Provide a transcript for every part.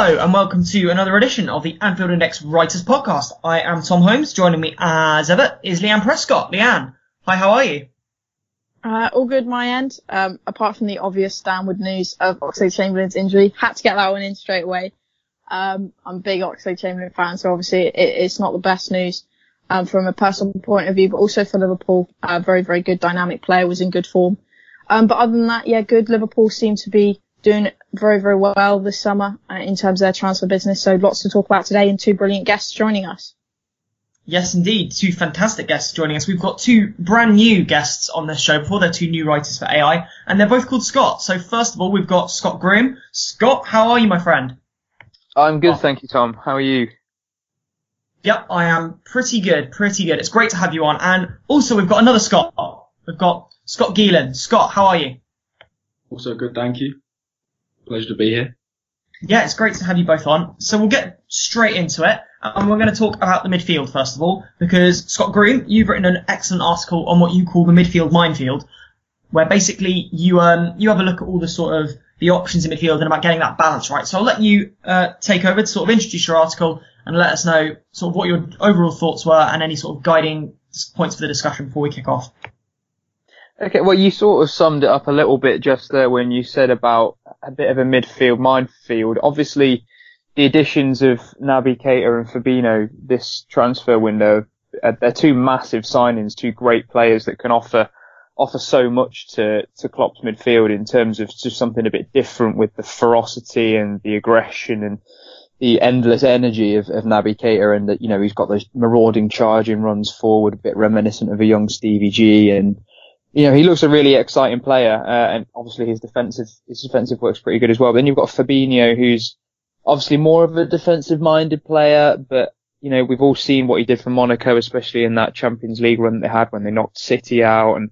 Hello and welcome to another edition of the Anfield Index Writers Podcast. I am Tom Holmes. Joining me as ever is Leanne Prescott. Leanne, hi, how are you? Uh, all good my end. Um, apart from the obvious downward news of Oxlade-Chamberlain's injury, had to get that one in straight away. Um, I'm a big Oxlade-Chamberlain fan, so obviously it, it's not the best news um, from a personal point of view, but also for Liverpool, a very very good dynamic player was in good form. Um, but other than that, yeah, good. Liverpool seem to be doing very, very well this summer uh, in terms of their transfer business. So lots to talk about today and two brilliant guests joining us. Yes, indeed. Two fantastic guests joining us. We've got two brand new guests on this show before. They're two new writers for AI and they're both called Scott. So first of all, we've got Scott Groom. Scott, how are you, my friend? I'm good, thank you, Tom. How are you? Yep, I am pretty good, pretty good. It's great to have you on. And also we've got another Scott. We've got Scott Geelan. Scott, how are you? Also good, thank you. Pleasure to be here. Yeah, it's great to have you both on. So we'll get straight into it. And we're going to talk about the midfield first of all, because Scott Groom, you've written an excellent article on what you call the midfield minefield, where basically you um you have a look at all the sort of the options in midfield and about getting that balance right. So I'll let you uh, take over to sort of introduce your article and let us know sort of what your overall thoughts were and any sort of guiding points for the discussion before we kick off. Okay, well, you sort of summed it up a little bit just there when you said about a bit of a midfield minefield. Obviously, the additions of Naby Keita and Fabinho this transfer window, uh, they're two massive signings, two great players that can offer offer so much to to Klopp's midfield in terms of just something a bit different with the ferocity and the aggression and the endless energy of, of Naby Keita and that, you know, he's got those marauding charging runs forward, a bit reminiscent of a young Stevie G and you know, he looks a really exciting player, uh, and obviously his defensive his defensive work's pretty good as well. But then you've got Fabinho, who's obviously more of a defensive minded player, but you know, we've all seen what he did for Monaco, especially in that Champions League run they had when they knocked City out, and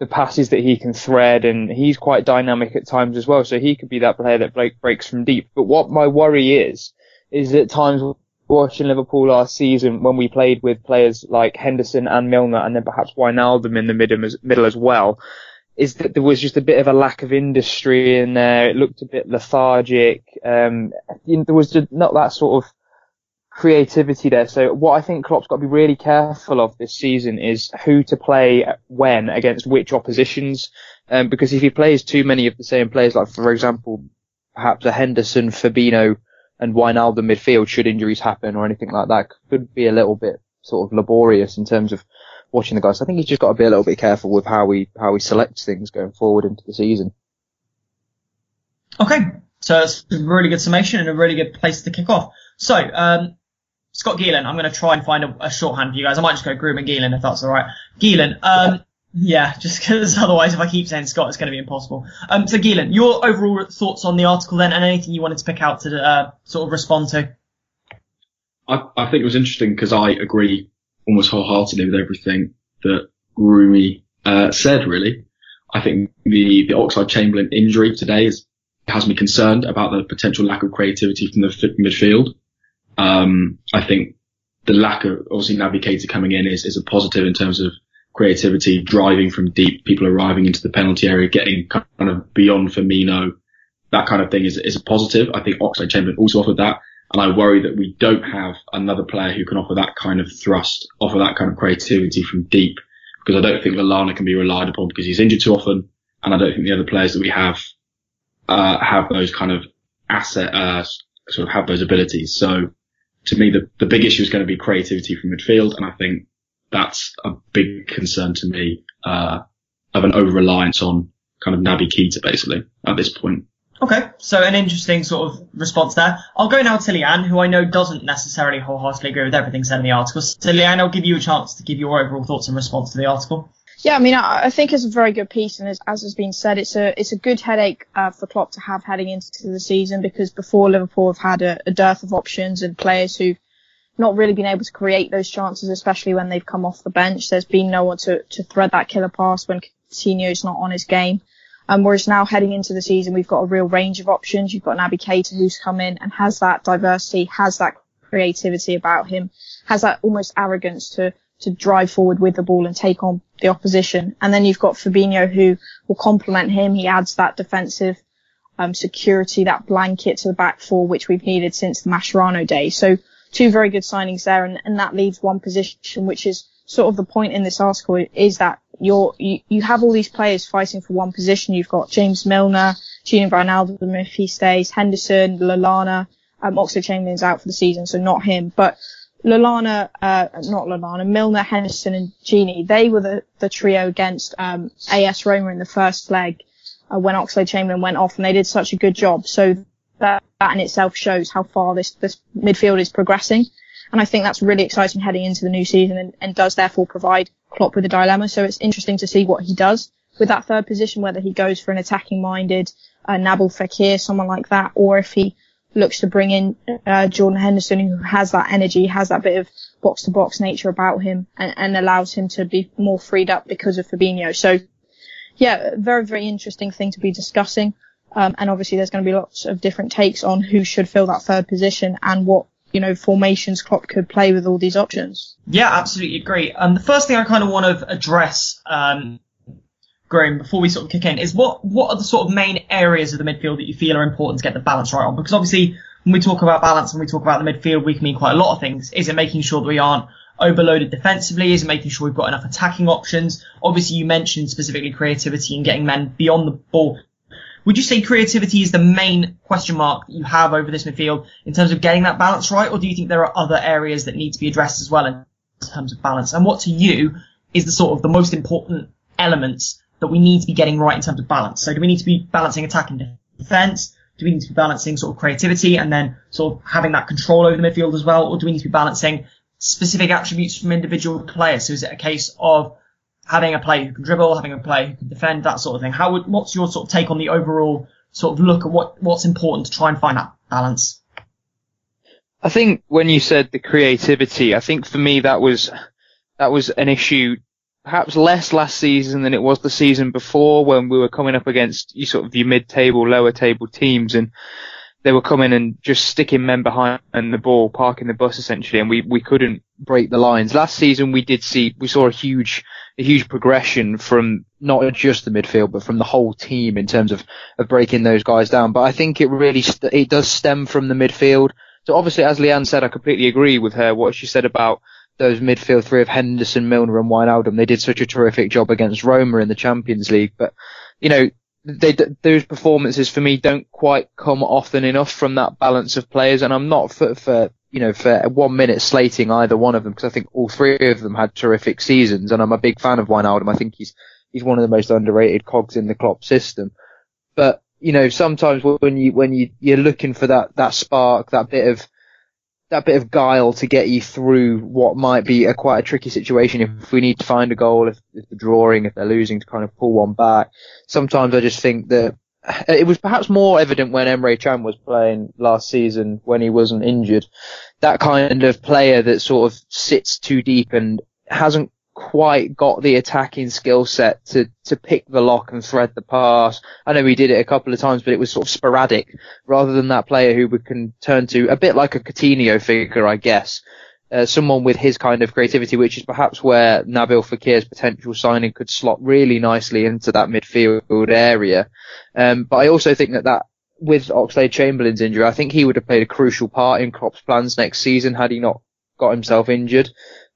the passes that he can thread, and he's quite dynamic at times as well. So he could be that player that break, breaks from deep. But what my worry is, is at times watching Liverpool last season when we played with players like Henderson and Milner and then perhaps Wijnaldum in the middle as, well, is that there was just a bit of a lack of industry in there. It looked a bit lethargic. Um, there was just not that sort of creativity there. So what I think Klopp's got to be really careful of this season is who to play when against which oppositions. Um, because if he plays too many of the same players, like for example, perhaps a Henderson, Fabinho, and Wijnaldum midfield should injuries happen or anything like that could be a little bit sort of laborious in terms of watching the guys. I think he's just got to be a little bit careful with how he how he selects things going forward into the season. Okay, so it's a really good summation and a really good place to kick off. So, um, Scott Geelan, I'm going to try and find a, a, shorthand for you guys. I might just go Groom and Geelan if that's all right. Geelan, um, yeah, just because otherwise, if I keep saying Scott, it's going to be impossible. Um, so Geelan, your overall thoughts on the article then, and anything you wanted to pick out to uh, sort of respond to? I, I think it was interesting because I agree almost wholeheartedly with everything that Rumi uh, said. Really, I think the the Oxlade-Chamberlain injury today is, has me concerned about the potential lack of creativity from the midfield. Um, I think the lack of obviously Keita coming in is, is a positive in terms of creativity, driving from deep, people arriving into the penalty area, getting kind of beyond Firmino, that kind of thing is, is a positive. I think Oxlade-Chamberlain also offered that. And I worry that we don't have another player who can offer that kind of thrust, offer that kind of creativity from deep, because I don't think Lallana can be relied upon because he's injured too often. And I don't think the other players that we have, uh, have those kind of asset, uh, sort of have those abilities. So to me, the, the big issue is going to be creativity from midfield. And I think that's a big concern to me, uh, of an over reliance on kind of Naby Keita basically at this point. Okay, so an interesting sort of response there. I'll go now to Leanne, who I know doesn't necessarily wholeheartedly agree with everything said in the article. So Leanne, I'll give you a chance to give your overall thoughts and response to the article. Yeah, I mean, I, think it's a very good piece, and as, as has been said, it's a it's a good headache uh, for Klopp to have heading into the season because before Liverpool have had a, a dearth of options and players who've not really been able to create those chances, especially when they've come off the bench. There's been no one to, to thread that killer pass when Coutinho's not on his game. Um, whereas now heading into the season, we've got a real range of options. You've got an Naby Keita who's come in and has that diversity, has that creativity about him, has that almost arrogance to, to drive forward with the ball and take on the opposition. And then you've got Fabinho who will complement him. He adds that defensive um, security, that blanket to the back four, which we've needed since the Mascherano day. So two very good signings there, and, and that leaves one position, which is sort of the point in this article, is that you're, you, you have all these players fighting for one position. You've got James Milner, Gini Wijnaldum if he stays, Henderson, Lallana, um, Oxlade Chamberlain's out for the season, so not him, but Lallana, uh, not Lallana, Milner, Henderson and Gini, they were the, the trio against, um, AS Roma in the first leg, uh, when Oxlade Chamberlain went off and they did such a good job. So that, that in itself shows how far this, this midfield is progressing. And I think that's really exciting heading into the new season and, and does therefore provide Klopp with a dilemma. So it's interesting to see what he does with that third position, whether he goes for an attacking minded, uh, Nabil Fekir, someone like that, or if he looks to bring in uh, Jordan Henderson, who has that energy, has that bit of box to box nature about him, and, and, allows him to be more freed up because of Fabinho. So, yeah, very very interesting thing to be discussing. Um, and obviously, there's going to be lots of different takes on who should fill that third position and what you know formations Klopp could play with all these options. Yeah, absolutely agree. And um, the first thing I kind of want to address. Um, Groom, before we sort of kick in, is what what are the sort of main areas of the midfield that you feel are important to get the balance right on? Because obviously, when we talk about balance, when we talk about the midfield, we can mean quite a lot of things. Is it making sure that we aren't overloaded defensively? Is it making sure we've got enough attacking options? Obviously, you mentioned specifically creativity and getting men beyond the ball. Would you say creativity is the main question mark that you have over this midfield in terms of getting that balance right, or do you think there are other areas that need to be addressed as well in terms of balance? And what to you is the sort of the most important elements that we need to be getting right in terms of balance. So do we need to be balancing attack and defense? Do we need to be balancing sort of creativity and then sort of having that control over the midfield as well? Or do we need to be balancing specific attributes from individual players? So is it a case of having a player who can dribble, having a player who can defend, that sort of thing? How would, what's your sort of take on the overall sort of look at what, what's important to try and find that balance? I think when you said the creativity, I think for me that was, that was an issue perhaps less last season than it was the season before when we were coming up against you sort of your mid-table, lower table teams and they were coming and just sticking men behind and the ball, parking the bus essentially, and we, we couldn't break the lines. Last season we did see, we saw a huge, a huge progression from not just the midfield, but from the whole team in terms of, of breaking those guys down. But I think it really, st- it does stem from the midfield. So obviously, as Leanne said, I completely agree with her, what she said about those midfield three of Henderson, Milner and Wijnaldum, they did such a terrific job against Roma in the Champions League. But, you know, they, those performances for me don't quite come often enough from that balance of players. And I'm not for, for you know, for one minute slating either one of them because I think all three of them had terrific seasons. And I'm a big fan of Wijnaldum. I think he's, he's one of the most underrated cogs in the Klopp system. But, you know, sometimes when you, when you, you're looking for that, that spark, that bit of, that bit of guile to get you through what might be a quite a tricky situation if we need to find a goal, if, if they're drawing, if they're losing to kind of pull one back. Sometimes I just think that it was perhaps more evident when Emre Can was playing last season when he wasn't injured. That kind of player that sort of sits too deep and hasn't quite got the attacking skill set to, to pick the lock and thread the pass. I know he did it a couple of times, but it was sort of sporadic rather than that player who we can turn to a bit like a Coutinho figure, I guess. Uh, someone with his kind of creativity, which is perhaps where Nabil Fekir's potential signing could slot really nicely into that midfield area. Um, but I also think that that with Oxlade Chamberlain's injury, I think he would have played a crucial part in Klopp's plans next season had he not got himself injured.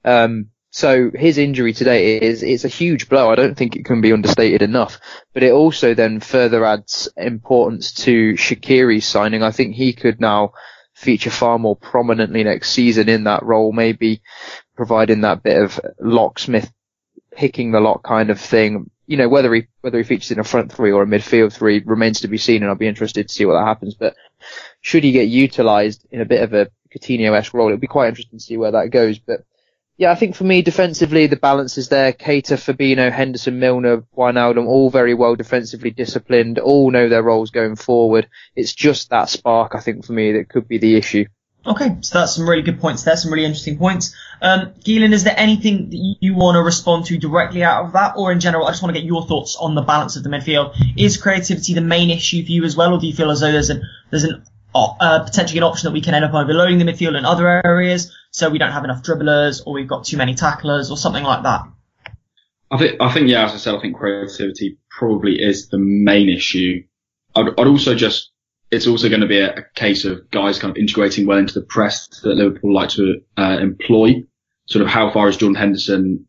Um, so his injury today is it's a huge blow. I don't think it can be understated enough. But it also then further adds importance to Shaqiri's signing. I think he could now feature far more prominently next season in that role, maybe providing that bit of locksmith picking the lock kind of thing. You know, whether he whether he features in a front three or a midfield three remains to be seen, and I'll be interested to see what that happens. But should he get utilised in a bit of a Coutinho-esque role, it'll be quite interesting to see where that goes. But yeah, I think for me, defensively, the balance is there. Keita, Fabinho, Henderson, Milner, Wijnaldum, all very well defensively disciplined, all know their roles going forward. It's just that spark, I think, for me, that could be the issue. Okay, so that's some really good points there, some really interesting points. Um, is there anything that you, you want to respond to directly out of that, or in general, I just want to get your thoughts on the balance of the midfield. Is creativity the main issue for you as well, or do you feel as though there's an there's an uh, potentially an option that we can end up overloading the midfield in other areas, so we don't have enough dribblers, or we've got too many tacklers, or something like that? I think, I think, yeah, as I said, I think creativity probably is the main issue. I'd, I'd also just it's also going to be a, a, case of guys kind of integrating well into the press that Liverpool like to uh, employ. Sort of how far is Jordan Henderson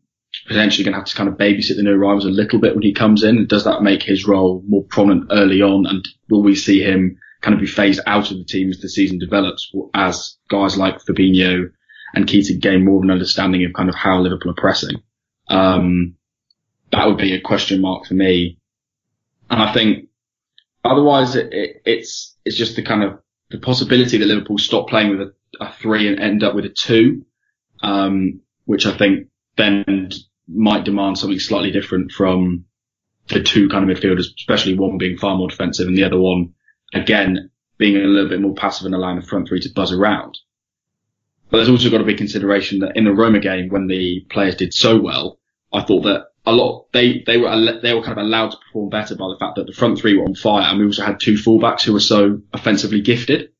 potentially going to have to kind of babysit the new arrivals a little bit when he comes in? Does that make his role more prominent early on? And will we see him kind of be phased out of the team as the season develops as guys like Fabinho and Keita gain more of an understanding of kind of how Liverpool are pressing? Um, that would be a question mark for me. And I think Otherwise, it, it, it's it's just the kind of the possibility that Liverpool stop playing with a, a three and end up with a two, um, which I think then might demand something slightly different from the two kind of midfielders, especially one being far more defensive and the other one, again, being a little bit more passive and allowing the front three to buzz around. But there's also got to be consideration that in the Roma game, when the players did so well, I thought that a lot they they were they were kind of allowed to perform better by the fact that the front three were on fire, and we also had two fullbacks who were so offensively gifted.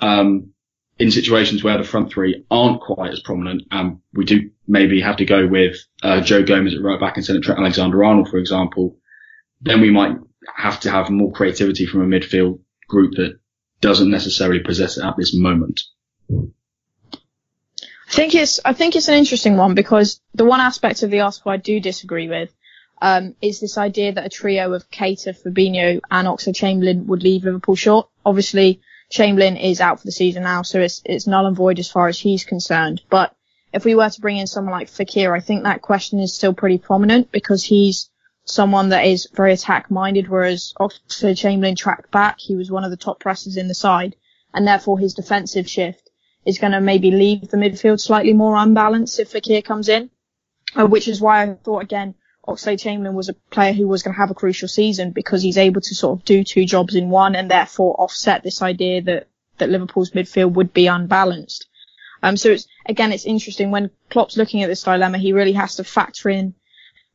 Um, in situations where the front three aren't quite as prominent, and we do maybe have to go with uh, Joe Gomez at right back instead of Trent Alexander-Arnold, for example, then we might have to have more creativity from a midfield group that doesn't necessarily possess it at this moment. I think it's I think it's an interesting one because the one aspect of the article I do disagree with um, is this idea that a trio of Keita, Fabinho, and Oxlade-Chamberlain would leave Liverpool short. Obviously, Chamberlain is out for the season now, so it's it's null and void as far as he's concerned. But if we were to bring in someone like Fekir, I think that question is still pretty prominent because he's someone that is very attack minded, whereas Oxlade-Chamberlain tracked back. He was one of the top pressers in the side, and therefore his defensive shift is going to maybe leave the midfield slightly more unbalanced if Fekir comes in, uh, which is why I thought again Oxlade-Chamberlain was a player who was going to have a crucial season because he's able to sort of do two jobs in one and therefore offset this idea that that Liverpool's midfield would be unbalanced. Um, so it's again it's interesting when Klopp's looking at this dilemma, he really has to factor in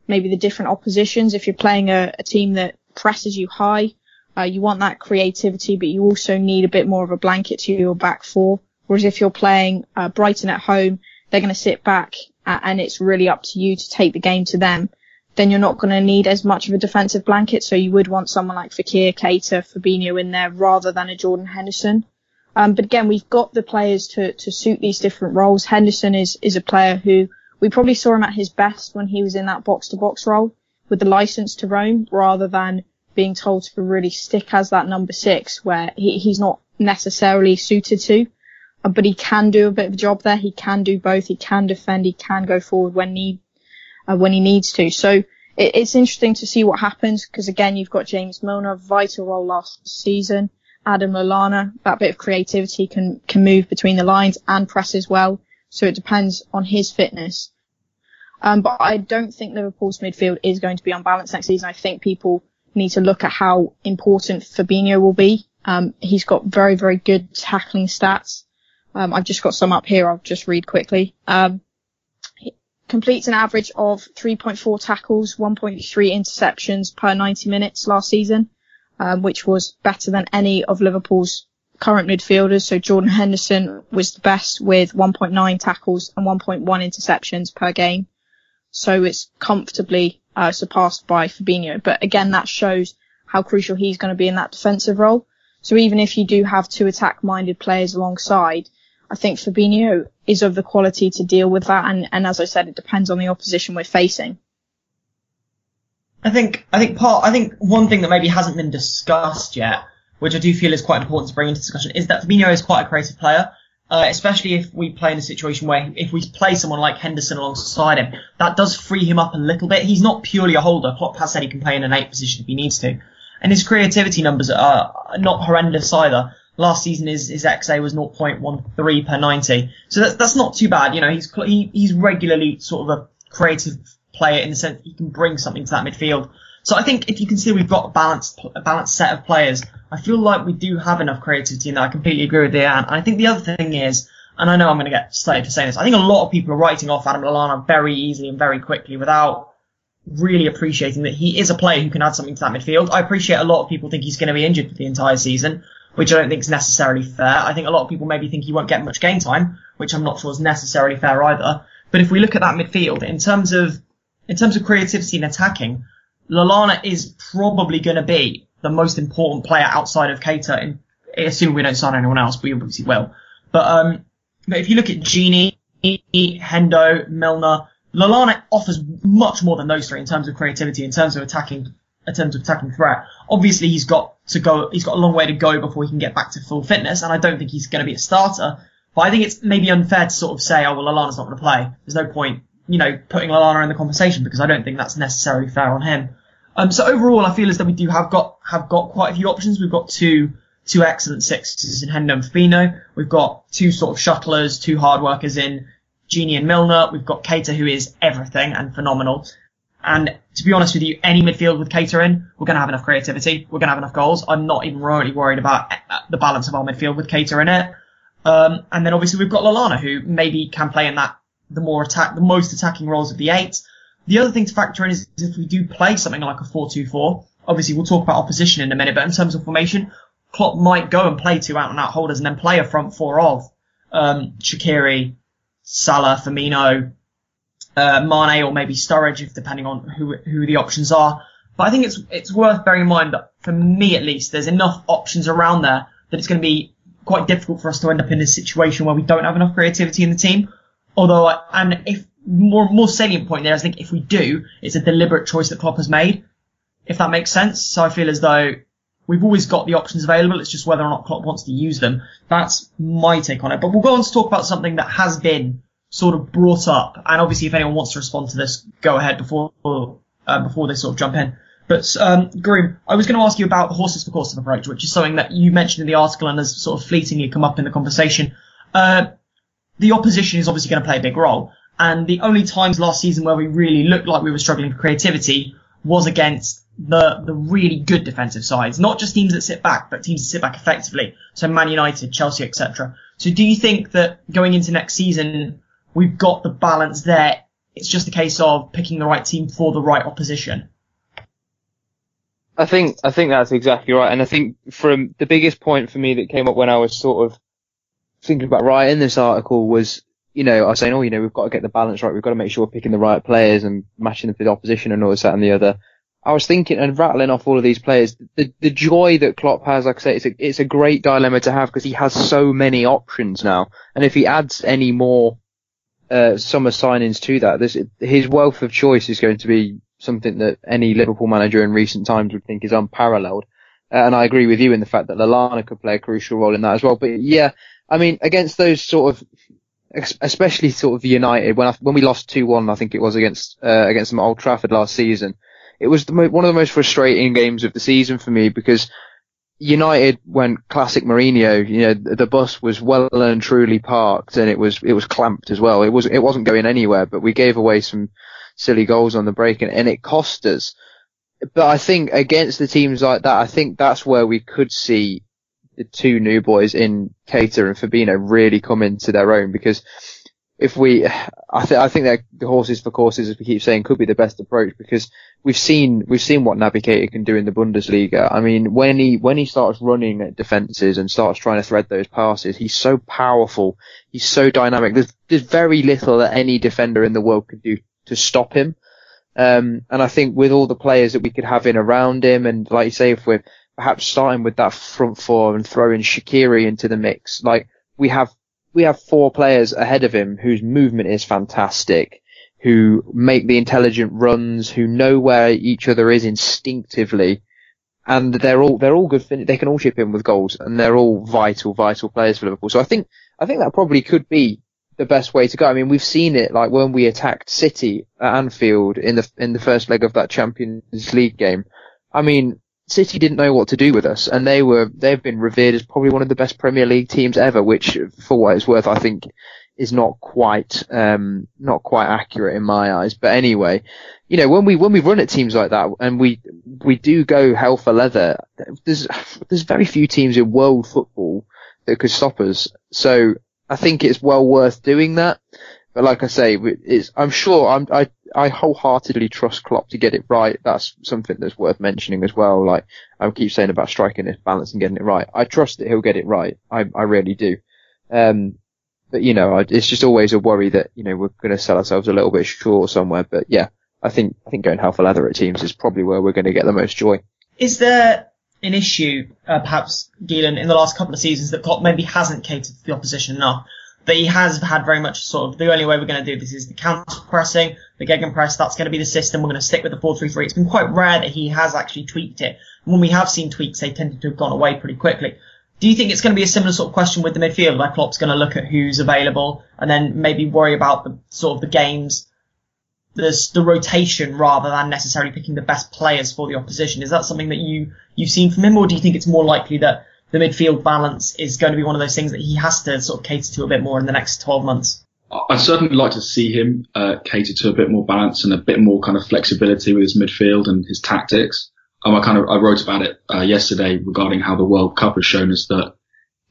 maybe the different oppositions. If you're playing a, a team that presses you high, uh, you want that creativity, but you also need a bit more of a blanket to your back four. Whereas if you're playing uh, Brighton at home, they're going to sit back and it's really up to you to take the game to them. Then you're not going to need as much of a defensive blanket. So you would want someone like Fekir, Keita, Fabinho in there rather than a Jordan Henderson. Um, but again, we've got the players to, to suit these different roles. Henderson is, is a player who we probably saw him at his best when he was in that box to box role with the license to roam rather than being told to really stick as that number six where he, he's not necessarily suited to. But he can do a bit of a job there. He can do both. He can defend. He can go forward when need uh, when he needs to. So it, it's interesting to see what happens because again, you've got James Milner, vital role last season. Adam Lallana, that bit of creativity can can move between the lines and press as well. So it depends on his fitness. Um, but I don't think Liverpool's midfield is going to be unbalanced next season. I think people need to look at how important Fabinho will be. Um, he's got very, very good tackling stats. Um, I've just got some up here. I'll just read quickly. Um, completes an average of 3.4 tackles, 1.3 interceptions per 90 minutes last season, um, which was better than any of Liverpool's current midfielders. So Jordan Henderson was the best with 1.9 tackles and 1.1 interceptions per game. So it's comfortably uh, surpassed by Fabinho. But again, that shows how crucial he's going to be in that defensive role. So even if you do have two attack-minded players alongside, I think Fabinho is of the quality to deal with that, and, and as I said, it depends on the opposition we're facing. I think I think part I think one thing that maybe hasn't been discussed yet, which I do feel is quite important to bring into discussion, is that Fabinho is quite a creative player. Uh, especially if we play in a situation where if we play someone like Henderson alongside him, that does free him up a little bit. He's not purely a holder. Klopp has said he can play in an eight position if he needs to, and his creativity numbers are not horrendous either. Last season his, his XA was 0.13 per 90. So that's, that's not too bad. You know, he's, he, he's regularly sort of a creative player in the sense he can bring something to that midfield. So I think if you consider we've got a balanced, a balanced set of players, I feel like we do have enough creativity in that. I completely agree with Leanne. And I think the other thing is, and I know I'm going to get slated for saying this, I think a lot of people are writing off Adam Lallana very easily and very quickly without really appreciating that he is a player who can add something to that midfield. I appreciate a lot of people think he's going to be injured for the entire season, which I don't think is necessarily fair. I think a lot of people maybe think he won't get much game time, which I'm not sure is necessarily fair either. But if we look at that midfield, in terms of, in terms of creativity and attacking, Lallana is probably going to be the most important player outside of Keita, in, assuming we don't sign anyone else, we obviously will. But, um, but if you look at Gini, Hendo, Milner, Lallana offers much more than those three in terms of creativity, in terms of attacking, of attacking threat. Obviously, he's got to go, he's got a long way to go before he can get back to full fitness, and I don't think he's going to be a starter. But I think it's maybe unfair to sort of say, oh well, Lallana's not going to play. There's no point, you know, putting Lallana in the conversation because I don't think that's necessarily fair on him. Um, so overall, I feel as though we do have got have got quite a few options. We've got two two excellent sixes in Hendo and. We've got two sort of shuttlers, two hard workers in Gini and Milner. We've got Keita, who is everything and phenomenal. And to be honest with you, any midfield with Keita in, we're going to have enough creativity. We're going to have enough goals. I'm not even really worried about uh, the balance of our midfield with Keita in it. Um, and then obviously we've got Lallana, who maybe can play in that the more attack, the most attacking roles of the eight. The other thing to factor in is if we do play something like a 4-2-4, obviously we'll talk about opposition in a minute, but in terms of formation, Klopp might go and play two out and out holders and then play a front four of um, Shaqiri, Salah, Firmino, uh, Mane, or maybe Sturridge, if depending on who who the options are. But I think it's it's worth bearing in mind that for me at least, there's enough options around there that it's going to be quite difficult for us to end up in a situation where we don't have enough creativity in the team. Although, and if more more salient point there, I think if we do, it's a deliberate choice that Klopp has made. If that makes sense. So I feel as though we've always got the options available. It's just whether or not Klopp wants to use them. That's my take on it. But we'll go on to talk about something that has been sort of brought up. And obviously, if anyone wants to respond to this, go ahead before uh, before they sort of jump in. But um, Groom, I was going to ask you about the horses for courses approach, which is something that you mentioned in the article and has sort of fleetingly come up in the conversation. Uh, the opposition is obviously going to play a big role, and the only times last season where we really looked like we were struggling for creativity was against the the really good defensive sides, not just teams that sit back, but teams that sit back effectively. So Man United, Chelsea, etc. So do you think that going into next season we've got the balance there? It's just a case of picking the right team for the right opposition. I think I think that's exactly right, and I think from the biggest point for me that came up when I was sort of thinking about writing this article was, you know, I was saying, oh, you know, we've got to get the balance right, we've got to make sure we're picking the right players and matching them to the opposition and all this that and the other. I was thinking and rattling off all of these players, the the joy that Klopp has, like I say, it's a it's a great dilemma to have because he has so many options now, and if he adds any more uh, summer signings to that, this, his wealth of choice is going to be something that any Liverpool manager in recent times would think is unparalleled. Uh, and I agree with you in the fact that Lallana could play a crucial role in that as well. But yeah, I mean, against those sort of, especially sort of United, when I, when we lost 2-1, I think it was against, uh, against them at Old Trafford last season, it was mo- one of the most frustrating games of the season for me because United went classic Mourinho. You know, the bus was well and truly parked, and it was it was clamped as well. It was it wasn't going anywhere, but we gave away some silly goals on the break, and, and it cost us. But I think against the teams like that, I think that's where we could see the two new boys in Keita and Fabinho really come into their own because if we, I, th- I think that the horses for courses, as we keep saying, could be the best approach because we've seen we've seen what Keita can do in the Bundesliga. I mean, when he when he starts running at defenses and starts trying to thread those passes, he's so powerful. He's so dynamic. There's there's very little that any defender in the world could do to stop him. Um, and I think with all the players that we could have in around him, and like you say, if we're perhaps starting with that front four and throwing Shaqiri into the mix, like we have we have four players ahead of him whose movement is fantastic, who make the intelligent runs, who know where each other is instinctively, and they're all they're all good. Fin- they can all chip in with goals, and they're all vital, vital players for Liverpool. So I think I think that probably could be the best way to go. I mean, we've seen it like when we attacked City at Anfield in the in the first leg of that Champions League game. I mean, City didn't know what to do with us, and they were they've been revered as probably one of the best Premier League teams ever. Which, for what it's worth, I think is not quite um, not quite accurate in my eyes. But anyway, you know when we when we run at teams like that and we we do go hell for leather, there's there's very few teams in world football that could stop us. So I think it's well worth doing that. But like I say, it's, I'm sure I'm, I I wholeheartedly trust Klopp to get it right. That's something that's worth mentioning as well. Like I keep saying about striking this balance and getting it right. I trust that he'll get it right. I I really do. Um, but you know, it's just always a worry that you know we're going to sell ourselves a little bit short somewhere. But yeah, I think I think going hell for leather at teams is probably where we're going to get the most joy. Is there an issue, uh, perhaps, Geelan, in the last couple of seasons that Klopp maybe hasn't catered to the opposition enough? That he has had very much sort of the only way we're going to do this is the counter pressing, the gegenpress. That's going to be the system. We're going to stick with the 4-3-3. It's been quite rare that he has actually tweaked it. When we have seen tweaks, they tended to have gone away pretty quickly. Do you think it's going to be a similar sort of question with the midfield where Klopp's going to look at who's available and then maybe worry about the sort of the games, the, the rotation rather than necessarily picking the best players for the opposition? Is that something that you, you've seen from him or do you think it's more likely that the midfield balance is going to be one of those things that he has to sort of cater to a bit more in the next 12 months? I'd certainly like to see him uh, cater to a bit more balance and a bit more kind of flexibility with his midfield and his tactics. Um, I kind of I wrote about it uh, yesterday regarding how the World Cup has shown us that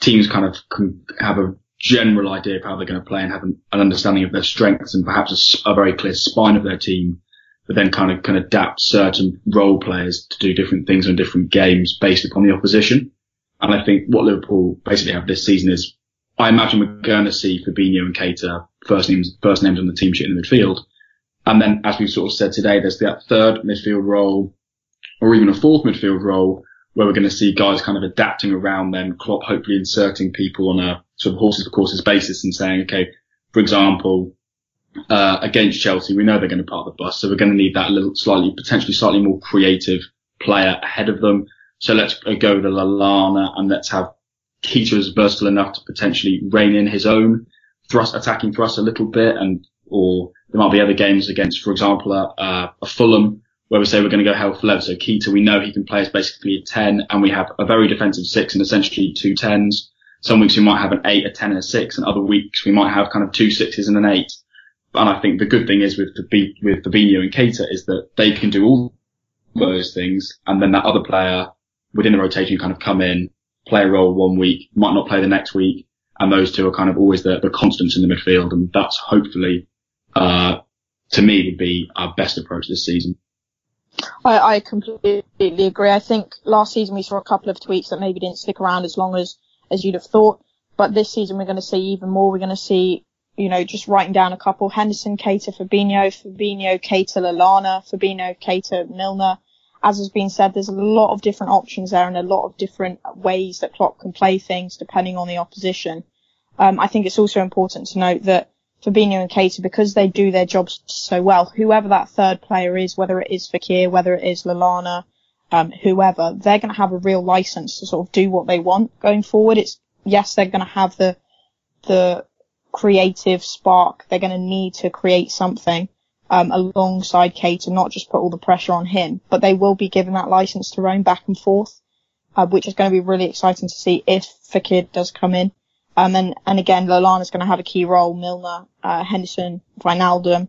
teams kind of can have a general idea of how they're going to play and have an, an understanding of their strengths and perhaps a, a, very clear spine of their team, but then kind of can adapt certain role players to do different things in different games based upon the opposition. And I think what Liverpool basically have this season is, I imagine we're going to see Fabinho and Keita first names first names on the team sheet in the midfield. And then, as we sort of said today, there's that third midfield role or even a fourth midfield role where we're going to see guys kind of adapting around them, Klopp hopefully inserting people on a sort of horses for courses basis and saying, okay, for example, uh, against Chelsea, we know they're going to park the bus, so we're going to need that little slightly, potentially slightly more creative player ahead of them. So let's go to Lallana and let's have Keita as versatile enough to potentially rein in his own thrust, attacking thrust a little bit and, or there might be other games against, for example, a, a Fulham where we say we're going to go hell for leather. So Keita, we know he can play as basically a 10 and we have a very defensive six and essentially two tens. Some weeks we might have an eight, a 10 and a six and other weeks we might have kind of two sixes and an eight. And I think the good thing is with the with Fabinho and Keita is that they can do all those things and then that other player within the rotation kind of come in, play a role one week, might not play the next week. And those two are kind of always the, the constants in the midfield. And that's hopefully, uh, to me would be our best approach this season. I, I completely agree. I think last season we saw a couple of tweets that maybe didn't stick around as long as, as you'd have thought. But this season we're going to see even more. We're going to see, you know, just writing down a couple. Henderson, Keita, Fabinho, Fabinho, Keita, Lallana, Fabinho, Keita, Milner. As has been said, there's a lot of different options there and a lot of different ways that Klopp can play things depending on the opposition. Um, I think it's also important to note that Fabinho and Keita because they do their jobs so well. Whoever that third player is, whether it is Fekir, whether it is Lallana, um, whoever, they're going to have a real license to sort of do what they want going forward. It's yes, they're going to have the the creative spark. They're going to need to create something um, alongside Keita, not just put all the pressure on him, but they will be given that license to roam back and forth, uh, which is going to be really exciting to see if Fekir does come in. Um, and, and again, Lallana's going to have a key role, Milner, uh, Henderson, Wijnaldum.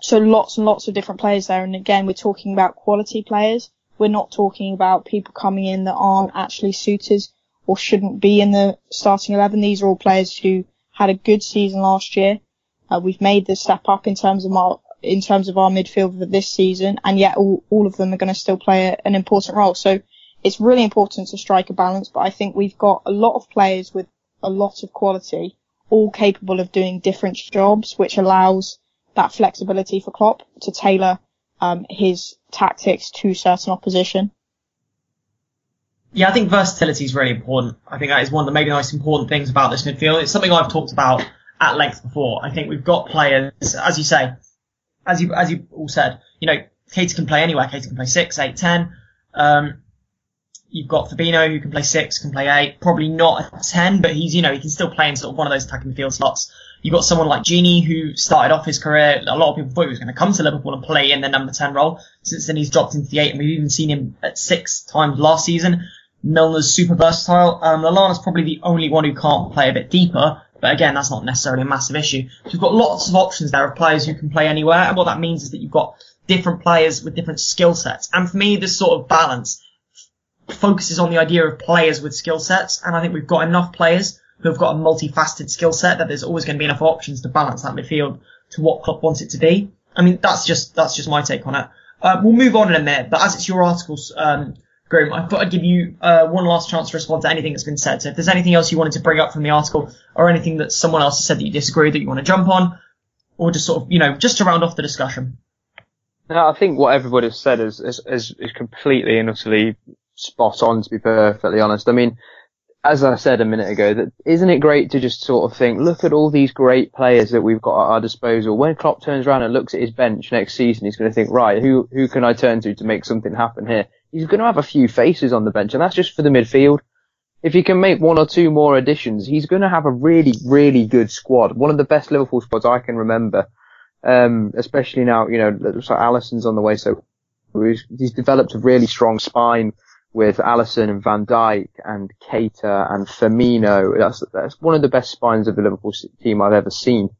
So lots and lots of different players there. And again, we're talking about quality players. We're not talking about people coming in that aren't actually suitors or shouldn't be in the starting 11. These are all players who had a good season last year. Uh, we've made the step up in terms of our, in terms of our midfield for this season, and yet all, all of them are going to still play a, an important role. So it's really important to strike a balance, but I think we've got a lot of players with a lot of quality, all capable of doing different jobs, which allows that flexibility for Klopp to tailor um, his tactics to certain opposition. Yeah, I think versatility is really important. I think that is one of the maybe the most important things about this midfield. It's something I've talked about at length before. I think we've got players, as you say, as you as you all said, you know, Keita can play anywhere. Keita can play six, eight, ten. Um, You've got Fabinho who can play six, can play eight, probably not a ten, but he's, you know, he can still play in sort of one of those attacking field slots. You've got someone like Gini who started off his career, a lot of people thought he was going to come to Liverpool and play in the number 10 role. Since then he's dropped into the eight and we've even seen him at six times last season. Milner's super versatile. Um, Lallana's probably the only one who can't play a bit deeper, But again, that's not necessarily a massive issue. So we've got lots of options there of players who can play anywhere, and what that means is that you've got different players with different skill sets. And for me, this sort of balance focuses on the idea of players with skill sets, and I think we've got enough players who have got a multifaceted skill set that there's always going to be enough options to balance that midfield to what Klopp wants it to be. I mean, that's just that's just my take on it. Uh, we'll move on in a minute, but as it's your articles, um, Groom, I thought I'd give you uh, one last chance to respond to anything that's been said. So if there's anything else you wanted to bring up from the article, or anything that someone else has said that you disagree with that you want to jump on, or just sort of you know just to round off the discussion. No, I think what everybody's said is, is, is, is completely and utterly spot on, to be perfectly honest. I mean, as I said a minute ago, that isn't it great to just sort of think, look at all these great players that we've got at our disposal. When Klopp turns around and looks at his bench next season, he's going to think, right, who who can I turn to to make something happen here? He's going to have a few faces on the bench, and that's just for the midfield. If he can make one or two more additions, he's going to have a really, really good squad. One of the best Liverpool squads I can remember. Um, especially now, you know, like Alisson's on the way, so he's developed a really strong spine with Alisson and Van Dijk and Keita and Firmino. That's that's one of the best spines of the Liverpool team I've ever seen.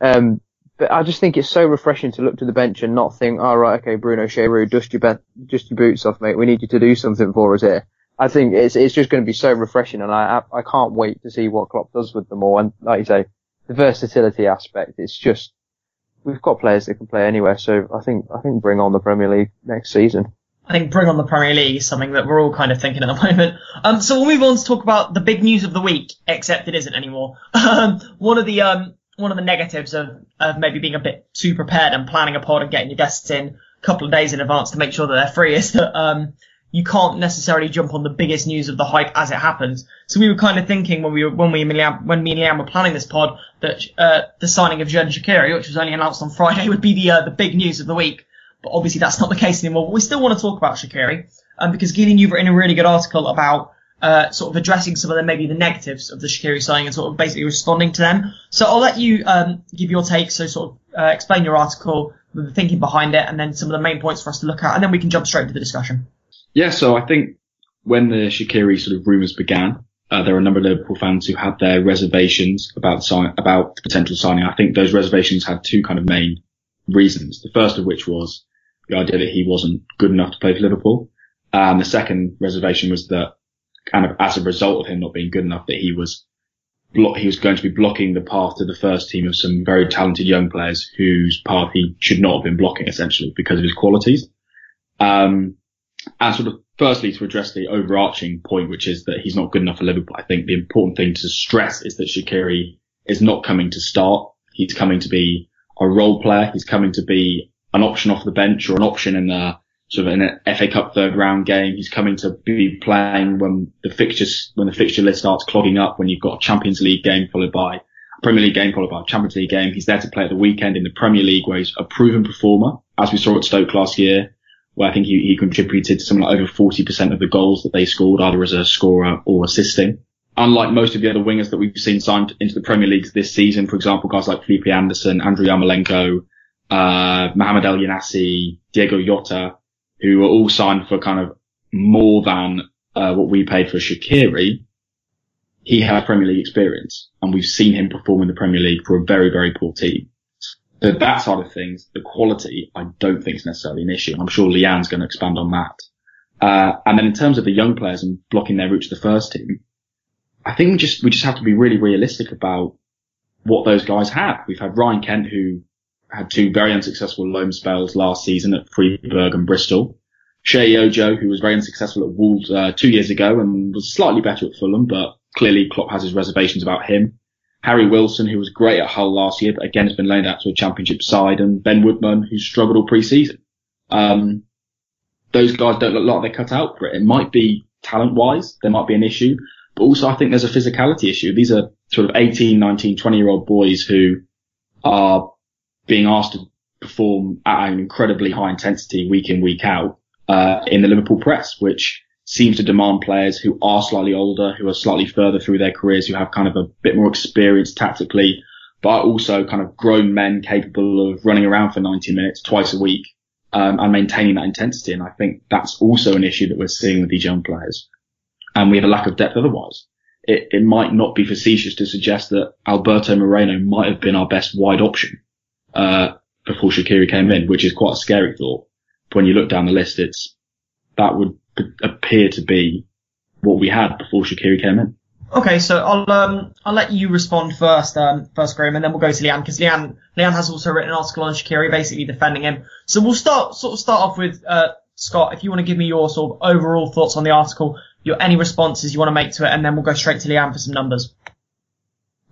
Um, but I just think it's so refreshing to look to the bench and not think, oh right, okay, Bruno Cheyrou, dust your, be- dust your boots off, mate. We need you to do something for us here. I think it's it's just going to be so refreshing, and I I can't wait to see what Klopp does with them all. And like you say, the versatility aspect, it's just we've got players that can play anywhere. So I think I think bring on the Premier League next season. I think bring on the Premier League is something that we're all kind of thinking at the moment. Um, so we'll move on to talk about the big news of the week, except it isn't anymore. Um, one of the um, one of the negatives of, of maybe being a bit too prepared and planning a pod and getting your guests in a couple of days in advance to make sure that they're free is that um, you can't necessarily jump on the biggest news of the hype as it happens. So we were kind of thinking when we were when we when me and Leanne were planning this pod that uh, the signing of Xherdan Shaqiri, which was only announced on Friday, would be the uh, the big news of the week. But obviously that's not the case anymore. But we still want to talk about Shaqiri um, because Geelan, you've written a really good article about uh, sort of addressing some of the maybe the negatives of the Shaqiri signing and sort of basically responding to them. So I'll let you um, give your take. So sort of uh, explain your article, the thinking behind it, and then some of the main points for us to look at, and then we can jump straight into the discussion. Yeah, so I think when the Shaqiri sort of rumours began, uh, there were a number of Liverpool fans who had their reservations about sign- about the potential signing. I think those reservations had two kind of main reasons. The first of which was the idea that he wasn't good enough to play for Liverpool. And the second reservation was that kind of as a result of him not being good enough, that he was blo- he was going to be blocking the path to the first team of some very talented young players whose path he should not have been blocking essentially because of his qualities. Um, and sort of firstly to address the overarching point, which is that he's not good enough for Liverpool. I think the important thing to stress is that Shaqiri is not coming to start. He's coming to be a role player. He's coming to be an option off the bench or an option in the sort of in an FA Cup third round game. He's coming to be playing when the fixtures, when the fixture list starts clogging up, when you've got a Champions League game followed by Premier League game followed by a Champions League game. He's there to play at the weekend in the Premier League where he's a proven performer, as we saw at Stoke last year, where I think he, he contributed to something like over 40% of the goals that they scored, either as a scorer or assisting. Unlike most of the other wingers that we've seen signed into the Premier League this season, for example, guys like Felipe Anderson, Andrew Yarmolenko, uh, Mohamed Elyounoussi, Diego Jota, who were all signed for kind of more than uh, what we paid for Shaqiri, he had Premier League experience, and we've seen him perform in the Premier League for a very, very poor team. So that side of things, the quality, I don't think is necessarily an issue. I'm sure Leanne's going to expand on that. Uh, and then in terms of the young players and blocking their route to the first team, I think we just we just have to be really realistic about what those guys have. We've had Ryan Kent, who had two very unsuccessful loan spells last season at Freiburg and Bristol. Sheyi Ojo, who was very unsuccessful at Wolves uh, two years ago and was slightly better at Fulham, but clearly Klopp has his reservations about him. Harry Wilson, who was great at Hull last year, but again has been loaned out to a championship side, and Ben Woodburn, who struggled all pre-season. Um, those guys don't look like they're cut out for it. It might be talent-wise, there might be an issue, but also I think there's a physicality issue. These are sort of 18, 19, 20 year old boys who are being asked to perform at an incredibly high intensity week in, week out, uh, in the Liverpool press, which seems to demand players who are slightly older, who are slightly further through their careers, who have kind of a bit more experience tactically, but also kind of grown men capable of running around for 90 minutes twice a week, um, and maintaining that intensity. And I think that's also an issue that we're seeing with these young players. And we have a lack of depth otherwise. it, it might not be facetious to suggest that Alberto Moreno might have been our best wide option, uh, before Shaqiri came in, which is quite a scary thought. But when you look down the list, it's, that would appear to be what we had before Shaqiri came in. Okay, so I'll um I'll let you respond first, um first Groom, and then we'll go to Leanne because Leanne Leanne has also written an article on Shaqiri, basically defending him. So we'll start sort of start off with uh Scott, if you want to give me your sort of overall thoughts on the article, your any responses you want to make to it, and then we'll go straight to Leanne for some numbers.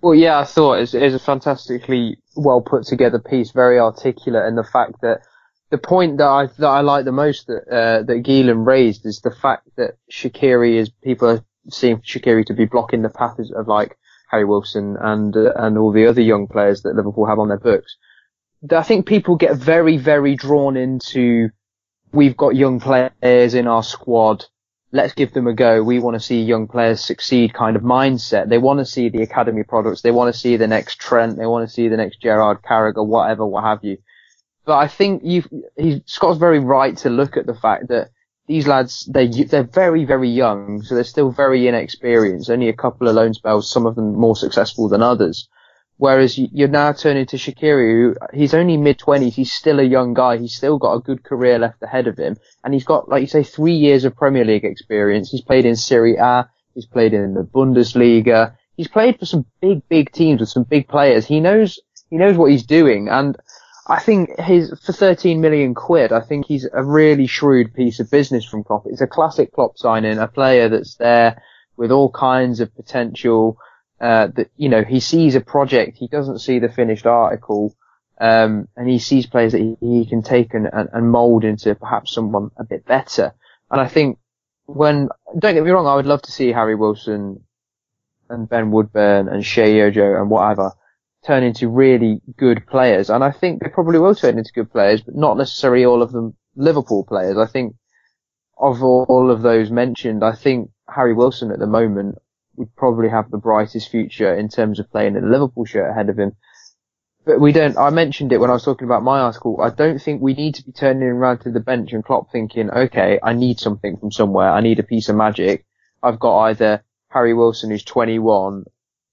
Well, yeah, I thought it was a fantastically well put together piece, very articulate, and the fact that the point that I that I like the most that uh, that Geelan raised is the fact that Shaqiri is people are seeing Shaqiri to be blocking the path of like Harry Wilson and uh, and all the other young players that Liverpool have on their books. I think people get very very drawn into we've got young players in our squad. Let's give them a go. We want to see young players succeed kind of mindset. They want to see the academy products. They want to see the next Trent. They want to see the next Gerrard Carragher, whatever, what have you. But I think you Scott's very right to look at the fact that these lads, they they're very very young, so they're still very inexperienced. Only a couple of loan spells, some of them more successful than others. Whereas you're now turning to Shaqiri, who he's only mid twenties. He's still a young guy. He's still got a good career left ahead of him, and he's got, like you say, three years of Premier League experience. He's played in Serie A. He's played in the Bundesliga. He's played for some big, big teams with some big players. He knows he knows what he's doing, and I think his for 13 million quid, I think he's a really shrewd piece of business from Klopp. It's a classic Klopp signing, a player that's there with all kinds of potential. Uh, that you know he sees a project, he doesn't see the finished article, um, and he sees players that he, he can take and, and, and mould into perhaps someone a bit better. And I think when don't get me wrong, I would love to see Harry Wilson and Ben Woodburn and Sheyi Ojo and whatever turn into really good players. And I think they probably will turn into good players, but not necessarily all of them Liverpool players. I think of all of those mentioned, I think Harry Wilson at the moment would probably have the brightest future in terms of playing in a Liverpool shirt ahead of him. But we don't, I mentioned it when I was talking about my article, I don't think we need to be turning around to the bench and Klopp thinking, okay, I need something from somewhere, I need a piece of magic. I've got either Harry Wilson who's 21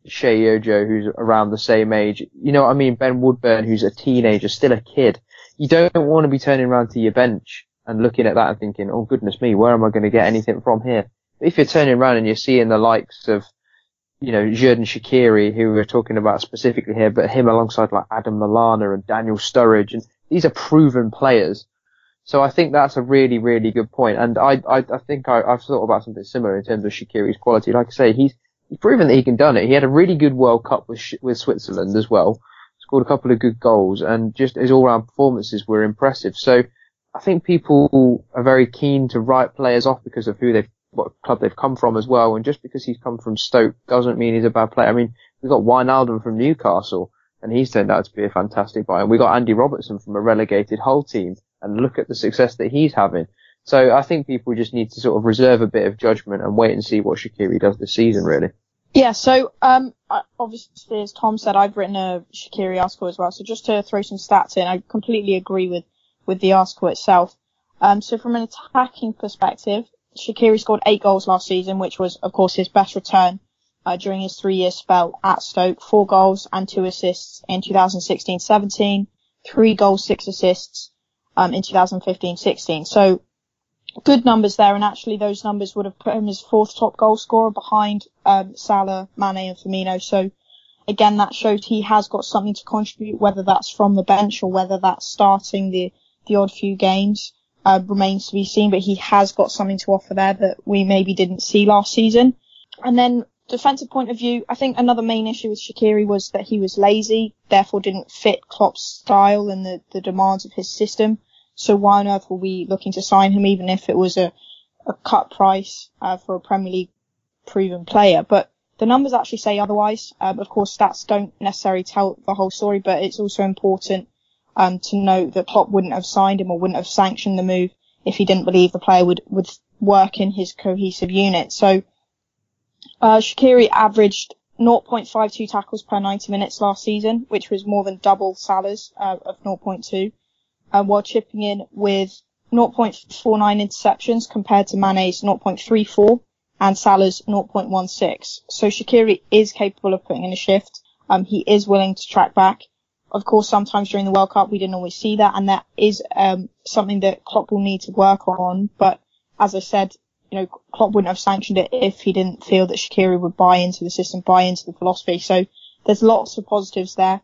Sheyi Ojo, who's around the same age. You know what I mean? Ben Woodburn, who's a teenager, still a kid. You don't want to be turning around to your bench and looking at that and thinking, oh goodness me, where am I going to get anything from here? If you're turning around and you're seeing the likes of, you know, Xherdan Shaqiri, who we're talking about specifically here, but him alongside like Adam Lallana and Daniel Sturridge, and these are proven players. So I think that's a really, really good point. And I, I, I think I, I've thought about something similar in terms of Shaqiri's quality. Like I say, he's, he's proven that he can done it. He had a really good World Cup with with Switzerland as well. Scored a couple of good goals, and just his all-round performances were impressive. So I think people are very keen to write players off because of who they've what club they've come from as well. And just because he's come from Stoke doesn't mean he's a bad player. I mean, we've got Wijnaldum from Newcastle, and he's turned out to be a fantastic buy. And we got Andy Robertson from a relegated Hull team, and look at the success that he's having. So I think people just need to sort of reserve a bit of judgment and wait and see what Shaqiri does this season, really. Yeah, so um, obviously, as Tom said, I've written a Shaqiri article as well. So just to throw some stats in, I completely agree with with the article itself. Um, so from an attacking perspective, Shaqiri scored eight goals last season, which was, of course, his best return uh, during his three-year spell at Stoke. Four goals and two assists in 2016-17, three goals, six assists um, in 2015-16. So good numbers there, and actually those numbers would have put him as fourth top goal scorer behind um, Salah, Mane, and Firmino. So again, that shows he has got something to contribute, whether that's from the bench or whether that's starting the the odd few games. Uh, remains to be seen, but he has got something to offer there that we maybe didn't see last season. And then defensive point of view, I think another main issue with Shaqiri was that he was lazy, therefore didn't fit Klopp's style and the, the demands of his system. So why on earth were we looking to sign him, even if it was a, a cut price uh, for a Premier League proven player? But the numbers actually say otherwise. Um, of course, stats don't necessarily tell the whole story, but it's also important um, to note that Klopp wouldn't have signed him or wouldn't have sanctioned the move if he didn't believe the player would would work in his cohesive unit. So uh, Shaqiri averaged 0.52 tackles per 90 minutes last season, which was more than double Salah's uh, of 0.2 uh, while chipping in with 0.49 interceptions compared to Mane's 0.34 and Salah's 0.16. So Shaqiri is capable of putting in a shift. Um, he is willing to track back. Of course, sometimes during the World Cup, we didn't always see that, and that is um, something that Klopp will need to work on. But as I said, you know, Klopp wouldn't have sanctioned it if he didn't feel that Shaqiri would buy into the system, buy into the philosophy. So there's lots of positives there.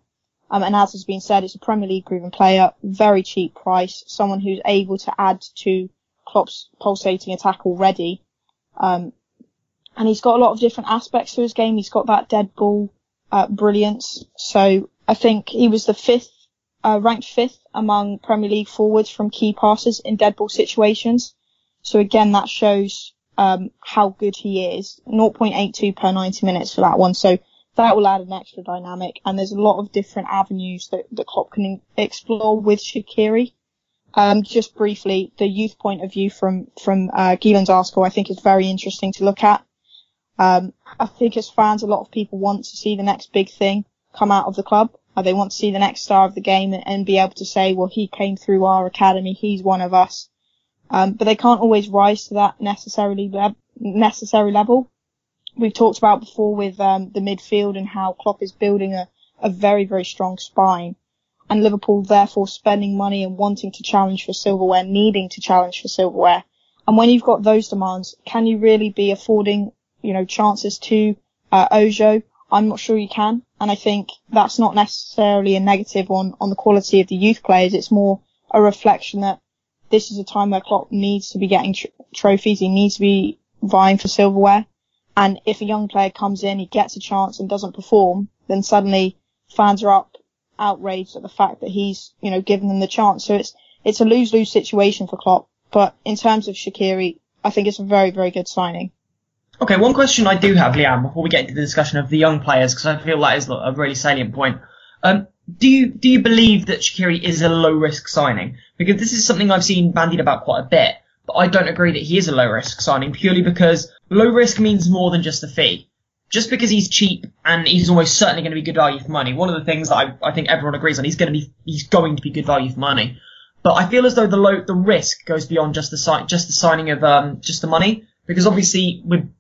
Um, and as has been said, it's a Premier League proven player, very cheap price, someone who's able to add to Klopp's pulsating attack already. Um, and he's got a lot of different aspects to his game. He's got that dead ball uh, brilliance. So I think he was the fifth, uh, ranked fifth among Premier League forwards from key passes in dead ball situations. So again, that shows um, how good he is. 0.82 per 90 minutes for that one. So that will add an extra dynamic. And there's a lot of different avenues that, that Klopp can explore with Shaqiri. Um, just briefly, the youth point of view from, from, uh, Geelan's article, I think is very interesting to look at. Um, I think as fans, a lot of people want to see the next big thing come out of the club. They want to see the next star of the game and, and, be able to say, well, he came through our academy. He's one of us. Um, but they can't always rise to that necessarily le- necessary level. We've talked about before with um, the midfield and how Klopp is building a, a very very strong spine, and Liverpool therefore spending money and wanting to challenge for silverware, needing to challenge for silverware. And when you've got those demands, can you really be affording you know chances to uh, Ojo? I'm not sure you can, and I think that's not necessarily a negative on on the quality of the youth players. It's more a reflection that this is a time where Klopp needs to be getting tr- trophies. He needs to be vying for silverware. And if a young player comes in, he gets a chance and doesn't perform, then suddenly fans are up outraged at the fact that he's, you know, given them the chance. So it's, it's a lose-lose situation for Klopp. But in terms of Shaqiri, I think it's a very, very good signing. Okay, one question I do have, Liam, before we get into the discussion of the young players, because I feel that is a really salient point. Um, do you do you believe that Shaqiri is a low risk signing? Because this is something I've seen bandied about quite a bit, but I don't agree that he is a low risk signing purely because low risk means more than just the fee. Just because he's cheap and he's almost certainly going to be good value for money. One of the things that I, I think everyone agrees on, he's going to be he's going to be good value for money. But I feel as though the low the risk goes beyond just the sign just the signing of um just the money because obviously with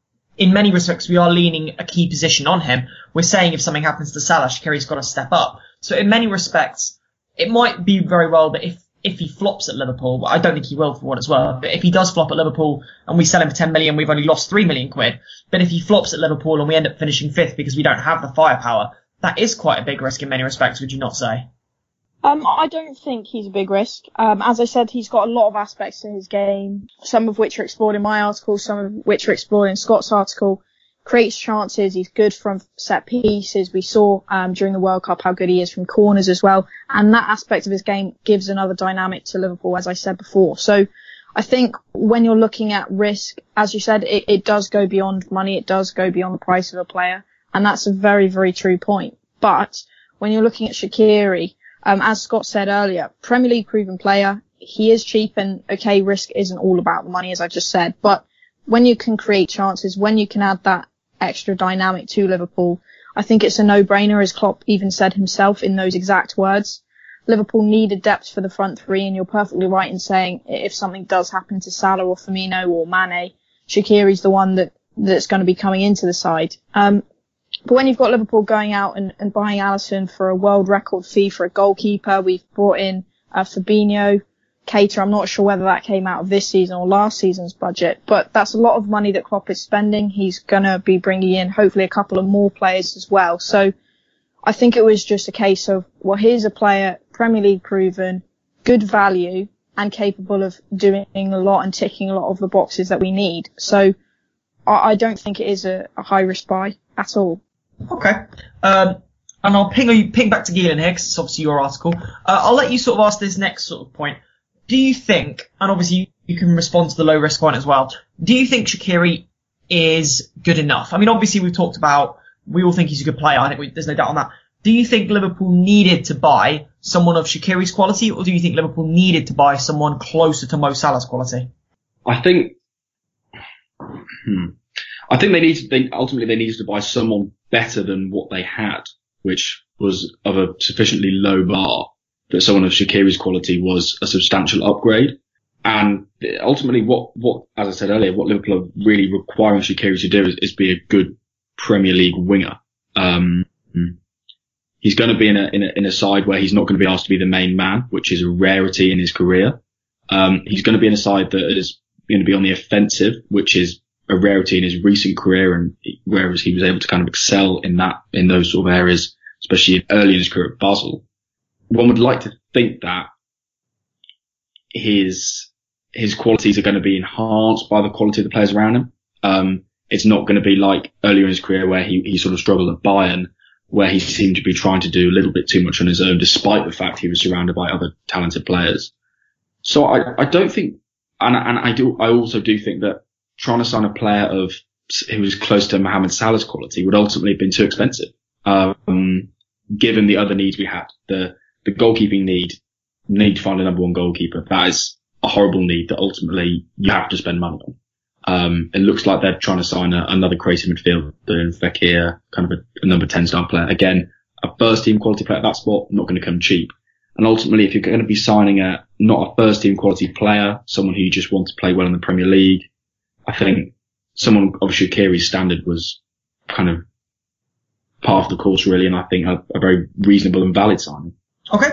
in many respects we are leaning a key position on him. We're saying if something happens to Salah, Shaqiri's got to step up. So in many respects, it might be very well that if if he flops at Liverpool, I don't think he will for what it's worth, but if he does flop at Liverpool and we sell him for 10 million, we've only lost 3 million quid. But if he flops at Liverpool and we end up finishing fifth because we don't have the firepower, that is quite a big risk in many respects, would you not say? Um, I don't think he's a big risk. Um, as I said, he's got a lot of aspects to his game, some of which are explored in my article, some of which are explored in Scott's article creates chances. He's good from set pieces. We saw um, during the World Cup how good he is from corners as well, and that aspect of his game gives another dynamic to Liverpool, as I said before. So. I think when you're looking at risk, as you said, it, it does go beyond money. It does go beyond the price of a player. And that's a very, very true point. But when you're looking at Shaqiri, um, as Scott said earlier, Premier League proven player. He is cheap and okay, risk isn't all about the money, as I just said, but when you can create chances, when you can add that extra dynamic to Liverpool. I think it's a no-brainer, as Klopp even said himself in those exact words. Liverpool needed depth for the front three, and you're perfectly right in saying if something does happen to Salah or Firmino or Mane, Shaqiri's the one that that's going to be coming into the side. Um, but when you've got Liverpool going out and, and buying Alisson for a world record fee for a goalkeeper, we've brought in uh, Fabinho, Keita. I'm not sure whether that came out of this season or last season's budget, but that's a lot of money that Klopp is spending. He's going to be bringing in hopefully a couple of more players as well. So I think it was just a case of, well, here's a player, Premier League proven, good value and capable of doing a lot and ticking a lot of the boxes that we need. So I, I don't think it is a, a, high risk buy at all. Okay. Um, and I'll ping you, ping back to Geelan here, because it's obviously your article. Uh, I'll let you sort of ask this next sort of point do you think, and obviously you can respond to the low risk one as well, do you think Shaqiri is good enough? I mean, obviously we've talked about, we all think he's a good player. I think we, there's no doubt on that. Do you think Liverpool needed to buy someone of Shaqiri's quality, or do you think Liverpool needed to buy someone closer to Mo Salah's quality? I think, hmm, I think they needed, they, ultimately they needed to buy someone better than what they had, which was of a sufficiently low bar that someone of Shaqiri's quality was a substantial upgrade. and ultimately, what what as I said earlier, what Liverpool are really requiring Shaqiri to do is, is be a good Premier League winger. Um, he's going to be in a, in a in a side where he's not going to be asked to be the main man, which is a rarity in his career. Um, he's going to be in a side that is going to be on the offensive, which is a rarity in his recent career, and whereas he was able to kind of excel in that in those sort of areas, especially early in his career at Basel, one would like to think that his his qualities are going to be enhanced by the quality of the players around him. Um, it's not going to be like earlier in his career where he, he sort of struggled at Bayern, where he seemed to be trying to do a little bit too much on his own, despite the fact he was surrounded by other talented players. So I, I don't think, and, and I do, I also do think that trying to sign a player of who was close to Mohamed Salah's quality would ultimately have been too expensive, um, given the other needs we had. The the goalkeeping need, need to find a number one goalkeeper. That is a horrible need that ultimately you have to spend money on. Um, it looks like they're trying to sign a, another creative midfielder in Fekir, kind of a, a number 10 star player. Again, a first team quality player at that spot, not going to come cheap. And ultimately, if you're going to be signing a, not a first team quality player, someone who you just want to play well in the Premier League, I think someone, obviously Kiri's standard was kind of part of the course really, and I think a, a very reasonable and valid signing. Okay.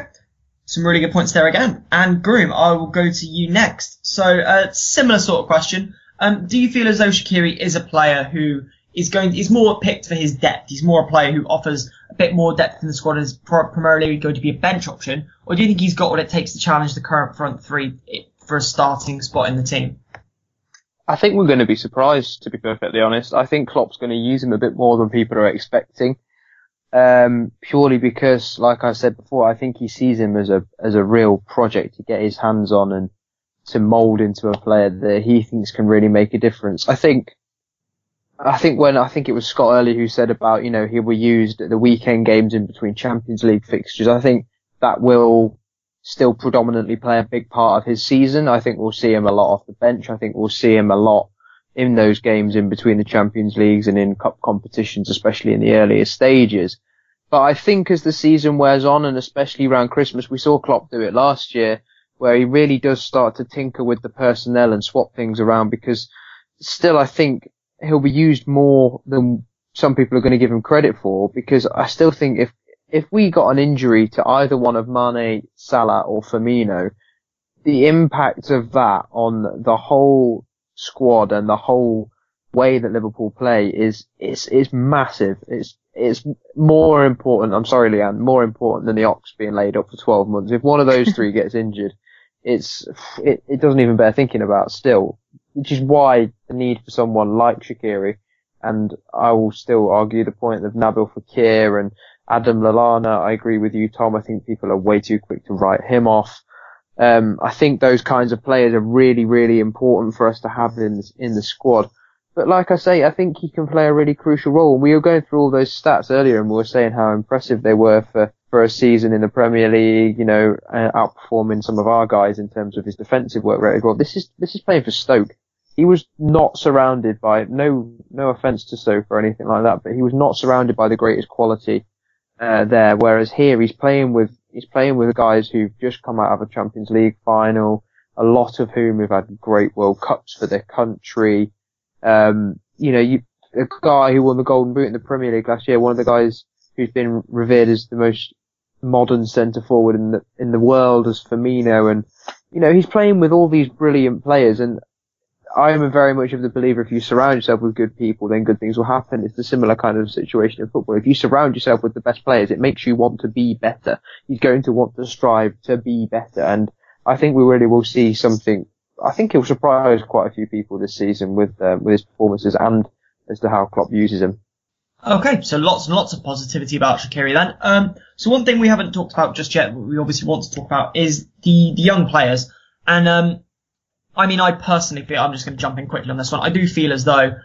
Some really good points there again. And Groom, I will go to you next. So, uh, similar sort of question. Um, do you feel as though Shaqiri is a player who is going, is more picked for his depth? He's more a player who offers a bit more depth in the squad and is primarily going to be a bench option? Or do you think he's got what it takes to challenge the current front three for a starting spot in the team? I think we're going to be surprised, to be perfectly honest. I think Klopp's going to use him a bit more than people are expecting. Um, purely because, like I said before, I think he sees him as a, as a real project to get his hands on and to mold into a player that he thinks can really make a difference. I think, I think when, I think it was Scott earlier who said about, you know, he will use the weekend games in between Champions League fixtures. I think that will still predominantly play a big part of his season. I think we'll see him a lot off the bench. I think we'll see him a lot in those games in between the Champions Leagues and in cup competitions, especially in the earlier stages. But I think as the season wears on and especially around Christmas, we saw Klopp do it last year where he really does start to tinker with the personnel and swap things around because still I think he'll be used more than some people are going to give him credit for because I still think if, if we got an injury to either one of Mane, Salah or Firmino, the impact of that on the whole squad and the whole way that Liverpool play is, is, is massive. It's, it's more important. I'm sorry, Leanne, more important than the Ox being laid up for 12 months. If one of those three gets injured, it's it, it doesn't even bear thinking about still, which is why the need for someone like Shaqiri, and I will still argue the point of Nabil Fekir and Adam Lallana. I agree with you, Tom. I think people are way too quick to write him off. Um, I think those kinds of players are really, really important for us to have in in the squad. But like I say, I think he can play a really crucial role. We were going through all those stats earlier, and we were saying how impressive they were for for a season in the Premier League, you know, outperforming some of our guys in terms of his defensive work rate. Well, this is this is playing for Stoke. He was not surrounded by no no offense to Stoke or anything like that, but he was not surrounded by the greatest quality uh, there. Whereas here he's playing with he's playing with guys who've just come out of a Champions League final, a lot of whom have had great World Cups for their country. Um, you know, you, a guy who won the Golden Boot in the Premier League last year, one of the guys who's been revered as the most modern centre forward in the in the world as Firmino, and you know he's playing with all these brilliant players. And I am very much of the believer if you surround yourself with good people, then good things will happen. It's a similar kind of situation in football. If you surround yourself with the best players, it makes you want to be better. He's going to want to strive to be better, and I think we really will see something. I think he'll surprise quite a few people this season with uh, with his performances and as to how Klopp uses him. Okay, so lots and lots of positivity about Shaqiri then. Um, so one thing we haven't talked about just yet, we obviously want to talk about, is the, the young players. And um, I mean, I personally feel, I'm just going to jump in quickly on this one. I do feel as though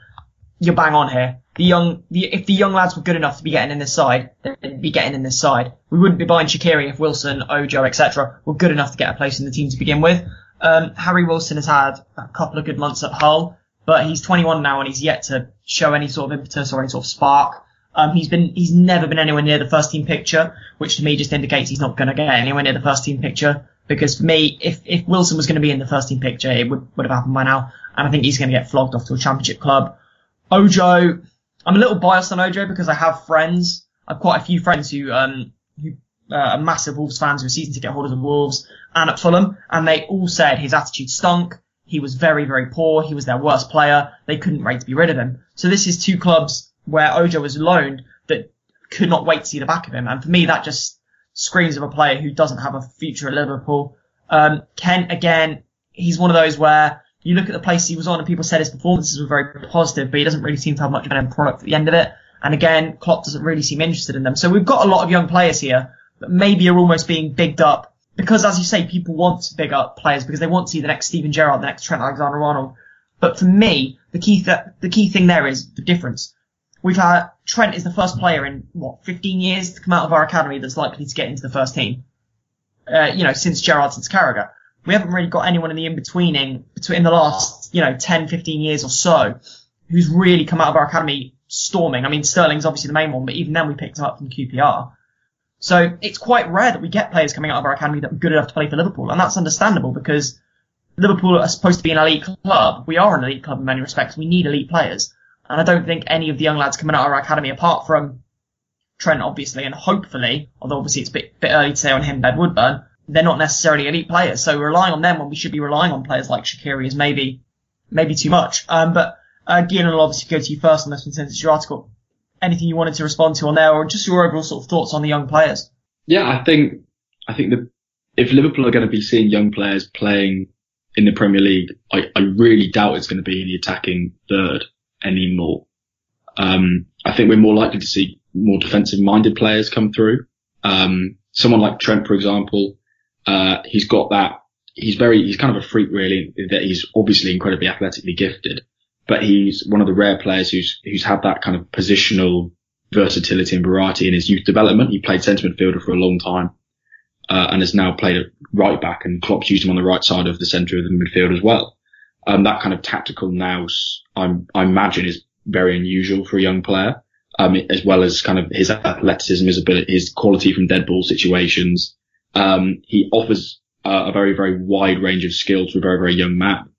you're bang on here. The young, the, if the young lads were good enough to be getting in this side, they'd be getting in this side. We wouldn't be buying Shaqiri if Wilson, Ojo, etc. were good enough to get a place in the team to begin with. Um, Harry Wilson has had a couple of good months at Hull but he's 21 now and he's yet to show any sort of impetus or any sort of spark. Um, he's been, he's never been anywhere near the first team picture, which to me just indicates he's not going to get anywhere near the first team picture. Because for me, if, if Wilson was going to be in the first team picture, it would, would have happened by now. And I think he's going to get flogged off to a championship club. Ojo, I'm a little biased on Ojo because I have friends. I've quite a few friends who, um, who uh, are massive Wolves fans who are season ticket holders of the Wolves and at Fulham, and they all said his attitude stunk. He was very, very poor. He was their worst player. They couldn't wait to be rid of him. So this is two clubs where Ojo was loaned that could not wait to see the back of him. And for me, that just screams of a player who doesn't have a future at Liverpool. Um, Kent, again, he's one of those where you look at the place he was on and people said his performances were very positive, but he doesn't really seem to have much of an end product at the end of it. And again, Klopp doesn't really seem interested in them. So we've got a lot of young players here that maybe are almost being bigged up because, as you say, people want to big up players because they want to see the next Steven Gerrard, the next Trent Alexander-Arnold. But for me, the key th- the key thing there is the difference. We've had Trent is the first player in what 15 years to come out of our academy that's likely to get into the first team. Uh, you know, since Gerrard, since Carragher. We haven't really got anyone in the in-betweening between the last, you know, 10, 15 years or so who's really come out of our academy storming. I mean, Sterling's obviously the main one, but even then we picked him up from QPR. So it's quite rare that we get players coming out of our academy that are good enough to play for Liverpool, and that's understandable because Liverpool are supposed to be an elite club. We are an elite club in many respects. We need elite players. And I don't think any of the young lads coming out of our academy, apart from Trent, obviously, and hopefully, although obviously it's a bit, bit early to say on him, Ben Woodburn, they're not necessarily elite players. So relying on them when we should be relying on players like Shaqiri is maybe, maybe too much. Um, but, uh, Gian will obviously go to you first on this one since it's your article. Anything you wanted to respond to on there or just your overall sort of thoughts on the young players? Yeah, I think, I think that if Liverpool are going to be seeing young players playing in the Premier League, I, I really doubt it's going to be in the attacking third anymore. Um, I think we're more likely to see more defensive minded players come through. Um, someone like Trent, for example, uh, he's got that, he's very, he's kind of a freak really, that he's obviously incredibly athletically gifted, but he's one of the rare players who's, who's had that kind of positional versatility and variety in his youth development. He played centre midfielder for a long time, uh, and has now played right back and Klopp's used him on the right side of the centre of the midfield as well. Um, that kind of tactical nous, I'm, I imagine is very unusual for a young player. Um, as well as kind of his athleticism, his ability, his quality from dead ball situations. Um, he offers uh, a very, very wide range of skill to a very, very young man.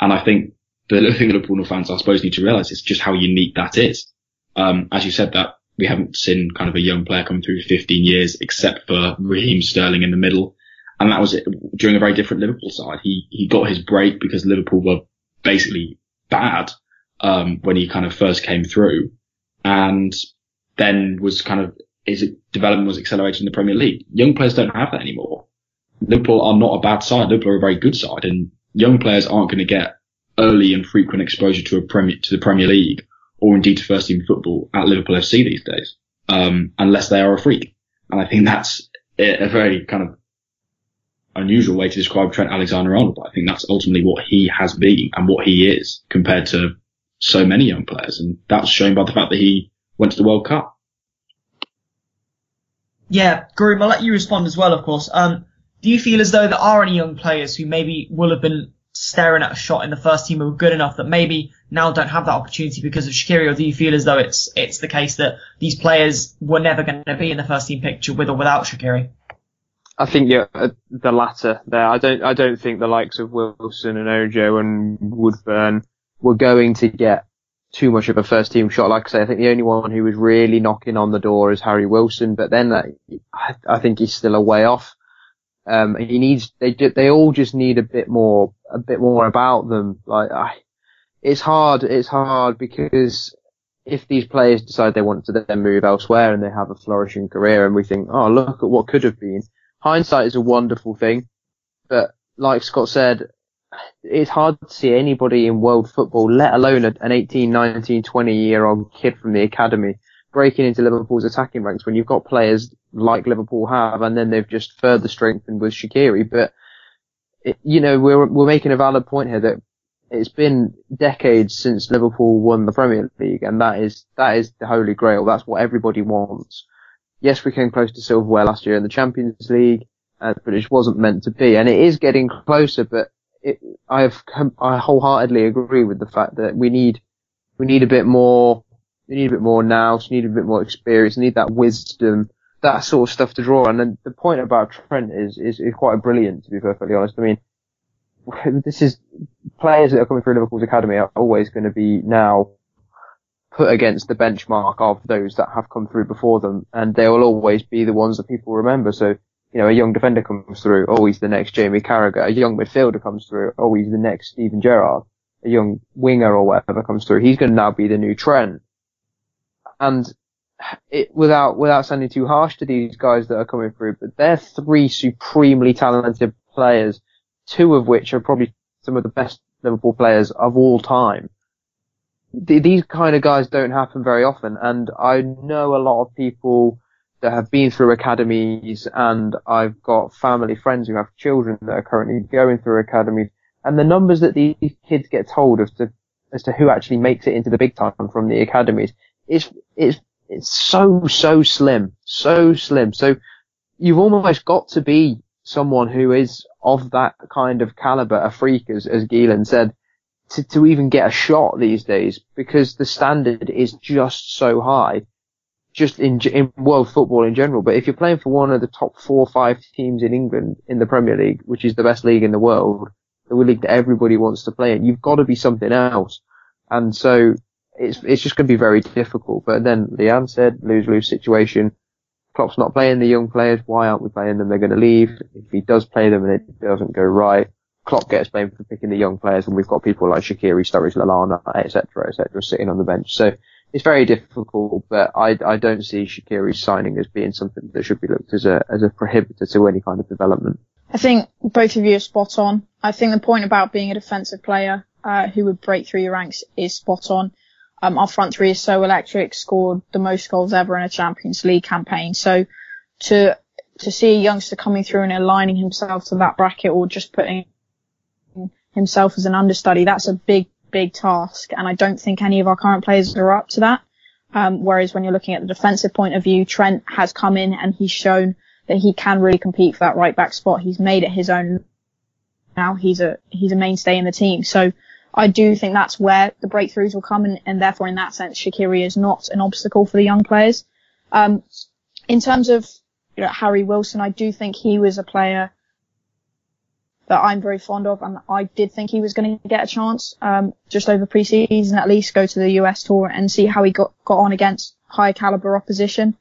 And I think the thing that Liverpool fans, I suppose, need to realize is just how unique that is. Um, as you said that we haven't seen kind of a young player come through 15 years except for Raheem Sterling in the middle. And that was it during a very different Liverpool side. He, he got his break because Liverpool were basically bad, um, when he kind of first came through and then was kind of his development was accelerated in the Premier League. Young players don't have that anymore. Liverpool are not a bad side. Liverpool are a very good side, and young players aren't going to get early and frequent exposure to a Premier to the Premier League or indeed to first team football at Liverpool FC these days, um, unless they are a freak. And I think that's a very kind of unusual way to describe Trent Alexander-Arnold, but I think that's ultimately what he has been and what he is compared to so many young players, and that's shown by the fact that he went to the World Cup. Yeah, Groom, I'll let you respond as well, of course. Um, do you feel as though there are any young players who maybe will have been staring at a shot in the first team who were good enough that maybe now don't have that opportunity because of Shaqiri, or do you feel as though it's it's the case that these players were never going to be in the first team picture with or without Shaqiri? I think yeah, uh, the latter there. I don't I don't think the likes of Wilson and Ojo and Woodburn were going to get too much of a first team shot. Like I say, I think the only one who was really knocking on the door is Harry Wilson, but then I, I think he's still a way off. Um, he needs, they, they all just need a bit more, a bit more about them. Like, I, it's hard, it's hard because if these players decide they want to then move elsewhere and they have a flourishing career and we think, oh, look at what could have been. Hindsight is a wonderful thing, but like Scott said, it's hard to see anybody in world football, let alone an 18, 19, 20 year old kid from the academy breaking into Liverpool's attacking ranks when you've got players like Liverpool have and then they've just further strengthened with Shaqiri. But, it, you know, we're, we're making a valid point here that it's been decades since Liverpool won the Premier League and that is, that is the holy grail. That's what everybody wants. Yes, we came close to silverware last year in the Champions League, uh, but it wasn't meant to be. And it is getting closer, but it, I've I wholeheartedly agree with the fact that we need we need a bit more we need a bit more now. We need a bit more experience. They need that wisdom, that sort of stuff to draw. And then the point about Trent is, is, is quite brilliant, to be perfectly honest. I mean, this is players that are coming through Liverpool's academy are always going to be now put against the benchmark of those that have come through before them, and they will always be the ones that people remember. So, you know, a young defender comes through, he's the next Jamie Carragher. A young midfielder comes through, he's the next Steven Gerrard. A young winger or whatever comes through, he's going to now be the new trend. And it, without without sounding too harsh to these guys that are coming through, but they're three supremely talented players, two of which are probably some of the best Liverpool players of all time. These kind of guys don't happen very often, and I know a lot of people that have been through academies, and I've got family friends who have children that are currently going through academies, and the numbers that these kids get told as to as to who actually makes it into the big time from the academies is it's it's so so slim, so slim. So you've almost got to be someone who is of that kind of caliber, a freak, as, as Geelan said, to, to even get a shot these days because the standard is just so high, just in, in world football in general. But if you're playing for one of the top four or five teams in England in the Premier League, which is the best league in the world, the league that everybody wants to play in, you've got to be something else. And so it's, it's just going to be very difficult. But then Leanne said, lose-lose situation Klopp's not playing the young players. Why aren't we playing them? They're going to leave. If he does play them and it doesn't go right, Klopp gets blamed for picking the young players when we've got people like Shaqiri, Sturridge, Lallana, etc., etc., sitting on the bench. So it's very difficult, but I, I don't see Shaqiri's signing as being something that should be looked as a as a prohibitor to any kind of development. I think both of you are spot on. I think the point about being a defensive player uh, who would break through your ranks is spot on. Um, our front three is so electric, scored the most goals ever in a Champions League campaign. So to to see a youngster coming through and aligning himself to that bracket or just putting himself as an understudy, that's a big, big task. And I don't think any of our current players are up to that. Um, whereas when you're looking at the defensive point of view, Trent has come in and he's shown that he can really compete for that right back spot. He's made it his own. Now he's a he's a mainstay in the team. So I do think that's where the breakthroughs will come, and, and therefore, in that sense, Shaqiri is not an obstacle for the young players. Um, in terms of you know, Harry Wilson, I do think he was a player that I'm very fond of, and I did think he was going to get a chance um, just over pre-season at least, go to the US tour and see how he got got on against high caliber opposition.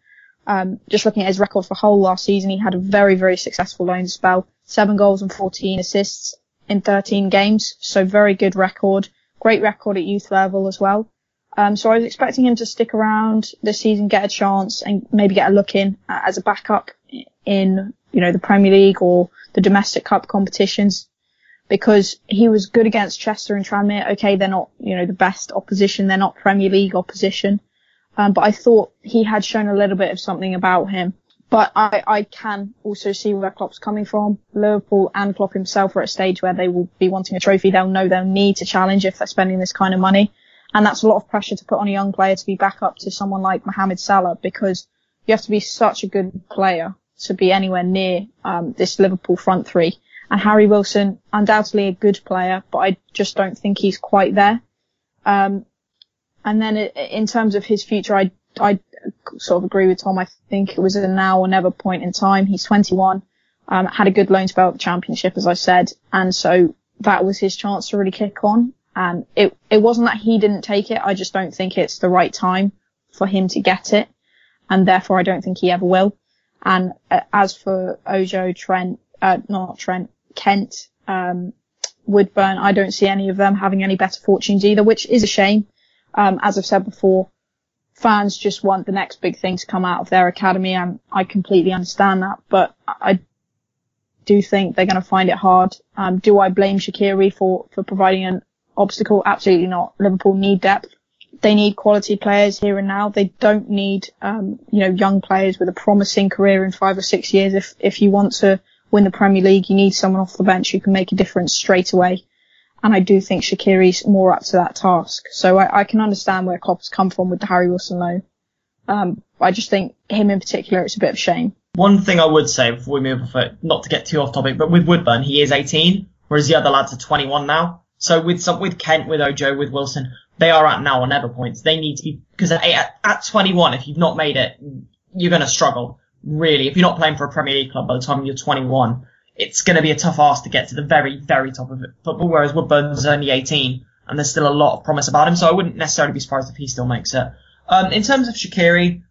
Um, just looking at his record for Hull last season, he had a very very successful loan spell, seven goals and 14 assists in 13 games, so very good record. Great record at youth level as well. Um, so I was expecting him to stick around this season, get a chance, and maybe get a look in uh, as a backup in, you know, the Premier League or the domestic cup competitions, because he was good against Chester and Tranmere. Okay, they're not, you know, the best opposition, they're not Premier League opposition, um, but I thought he had shown a little bit of something about him. But I, I can also see where Klopp's coming from. Liverpool and Klopp himself are at a stage where they will be wanting a trophy. They'll know they'll need to challenge if they're spending this kind of money. And that's a lot of pressure to put on a young player to be back up to someone like Mohamed Salah because you have to be such a good player to be anywhere near um, this Liverpool front three. And Harry Wilson, undoubtedly a good player, but I just don't think he's quite there. Um, and then in terms of his future, I, I sort of agree with Tom. I think it was a now or never point in time. He's 21, um, had a good loan spell at the championship, as I said, and so that was his chance to really kick on. And it it wasn't that he didn't take it. I just don't think it's the right time for him to get it, and therefore I don't think he ever will. And uh, as for Ojo, Trent, uh, not Trent, Kent, um, Woodburn, I don't see any of them having any better fortunes either, which is a shame. Um, as I've said before, fans just want the next big thing to come out of their academy, and I completely understand that. But I do think they're going to find it hard. Um, do I blame Shaqiri for for providing an obstacle? Absolutely not. Liverpool need depth. They need quality players here and now. They don't need, um, you know, young players with a promising career in five or six years. If if you want to win the Premier League, you need someone off the bench who can make a difference straight away. And I do think Shaqiri's more up to that task. So I, I can understand where Klopp's come from with the Harry Wilson loan. Um, I just think him in particular, it's a bit of shame. One thing I would say before we move off it, not to get too off topic, but with Woodburn, he is 18, whereas the other lads are 21 now. So with some, with Kent, with Ojo, with Wilson, they are at now or never points. They need to be because at, at 21, if you've not made it, you're going to struggle really. If you're not playing for a Premier League club by the time you're 21, it's going to be a tough ask to get to the very, very top of. Football, whereas Woodburn's only 18 and there's still a lot of promise about him, so I wouldn't necessarily be surprised if he still makes it. Um, in terms of Shaqiri,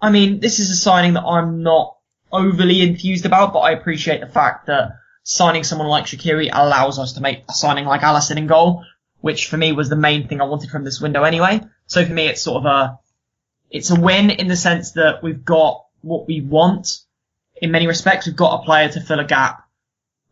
I mean, this is a signing that I'm not overly enthused about, but I appreciate the fact that signing someone like Shaqiri allows us to make a signing like Alisson in goal, which for me was the main thing I wanted from this window anyway. So for me, it's sort of a, it's a win in the sense that we've got what we want. In many respects, we've got a player to fill a gap.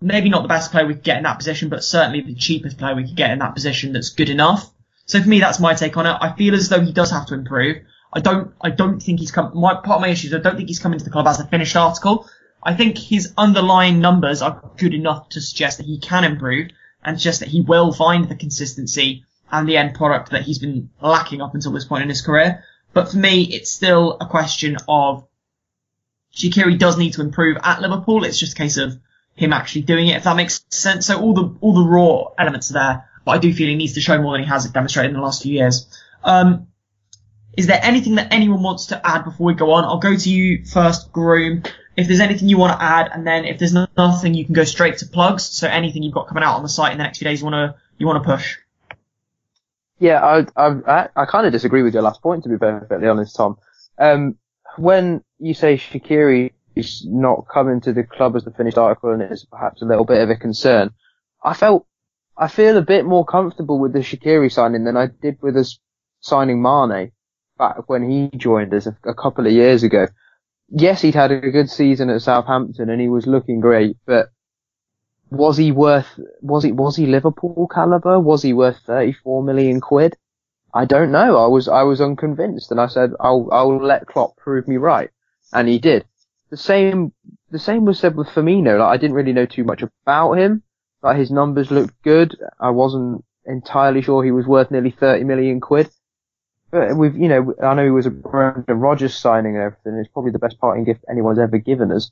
Maybe not the best player we could get in that position, but certainly the cheapest player we could get in that position that's good enough. So for me, that's my take on it. I feel as though he does have to improve. I don't, I don't think he's come, my, part of my issue is I don't think he's come into the club as a finished article. I think his underlying numbers are good enough to suggest that he can improve and just that he will find the consistency and the end product that he's been lacking up until this point in his career. But for me, it's still a question of Shaqiri does need to improve at Liverpool. It's just a case of him actually doing it, if that makes sense. So all the all the raw elements are there, but I do feel he needs to show more than he has demonstrated in the last few years. Um, is there anything that anyone wants to add before we go on? I'll go to you first, Groom. If there's anything you want to add, and then if there's nothing, you can go straight to plugs. So anything you've got coming out on the site in the next few days, you want to you want to push. Yeah, I I I kind of disagree with your last point to be perfectly honest, Tom. Um, when you say Shaqiri is not coming to the club as the finished article and it's perhaps a little bit of a concern, I felt I feel a bit more comfortable with the Shaqiri signing than I did with us signing Mane back when he joined us a, a couple of years ago. Yes, he'd had a good season at Southampton and he was looking great, but was he worth, was he, was he Liverpool caliber? Was he worth 34 million quid? I don't know. I was, I was unconvinced and I said, I'll, I'll let Klopp prove me right. And he did. The same, the same was said with Firmino. Like, I didn't really know too much about him, but his numbers looked good. I wasn't entirely sure he was worth nearly 30 million quid. But we've, you know, I know he was a Brendan signing and everything. It's probably the best parting gift anyone's ever given us.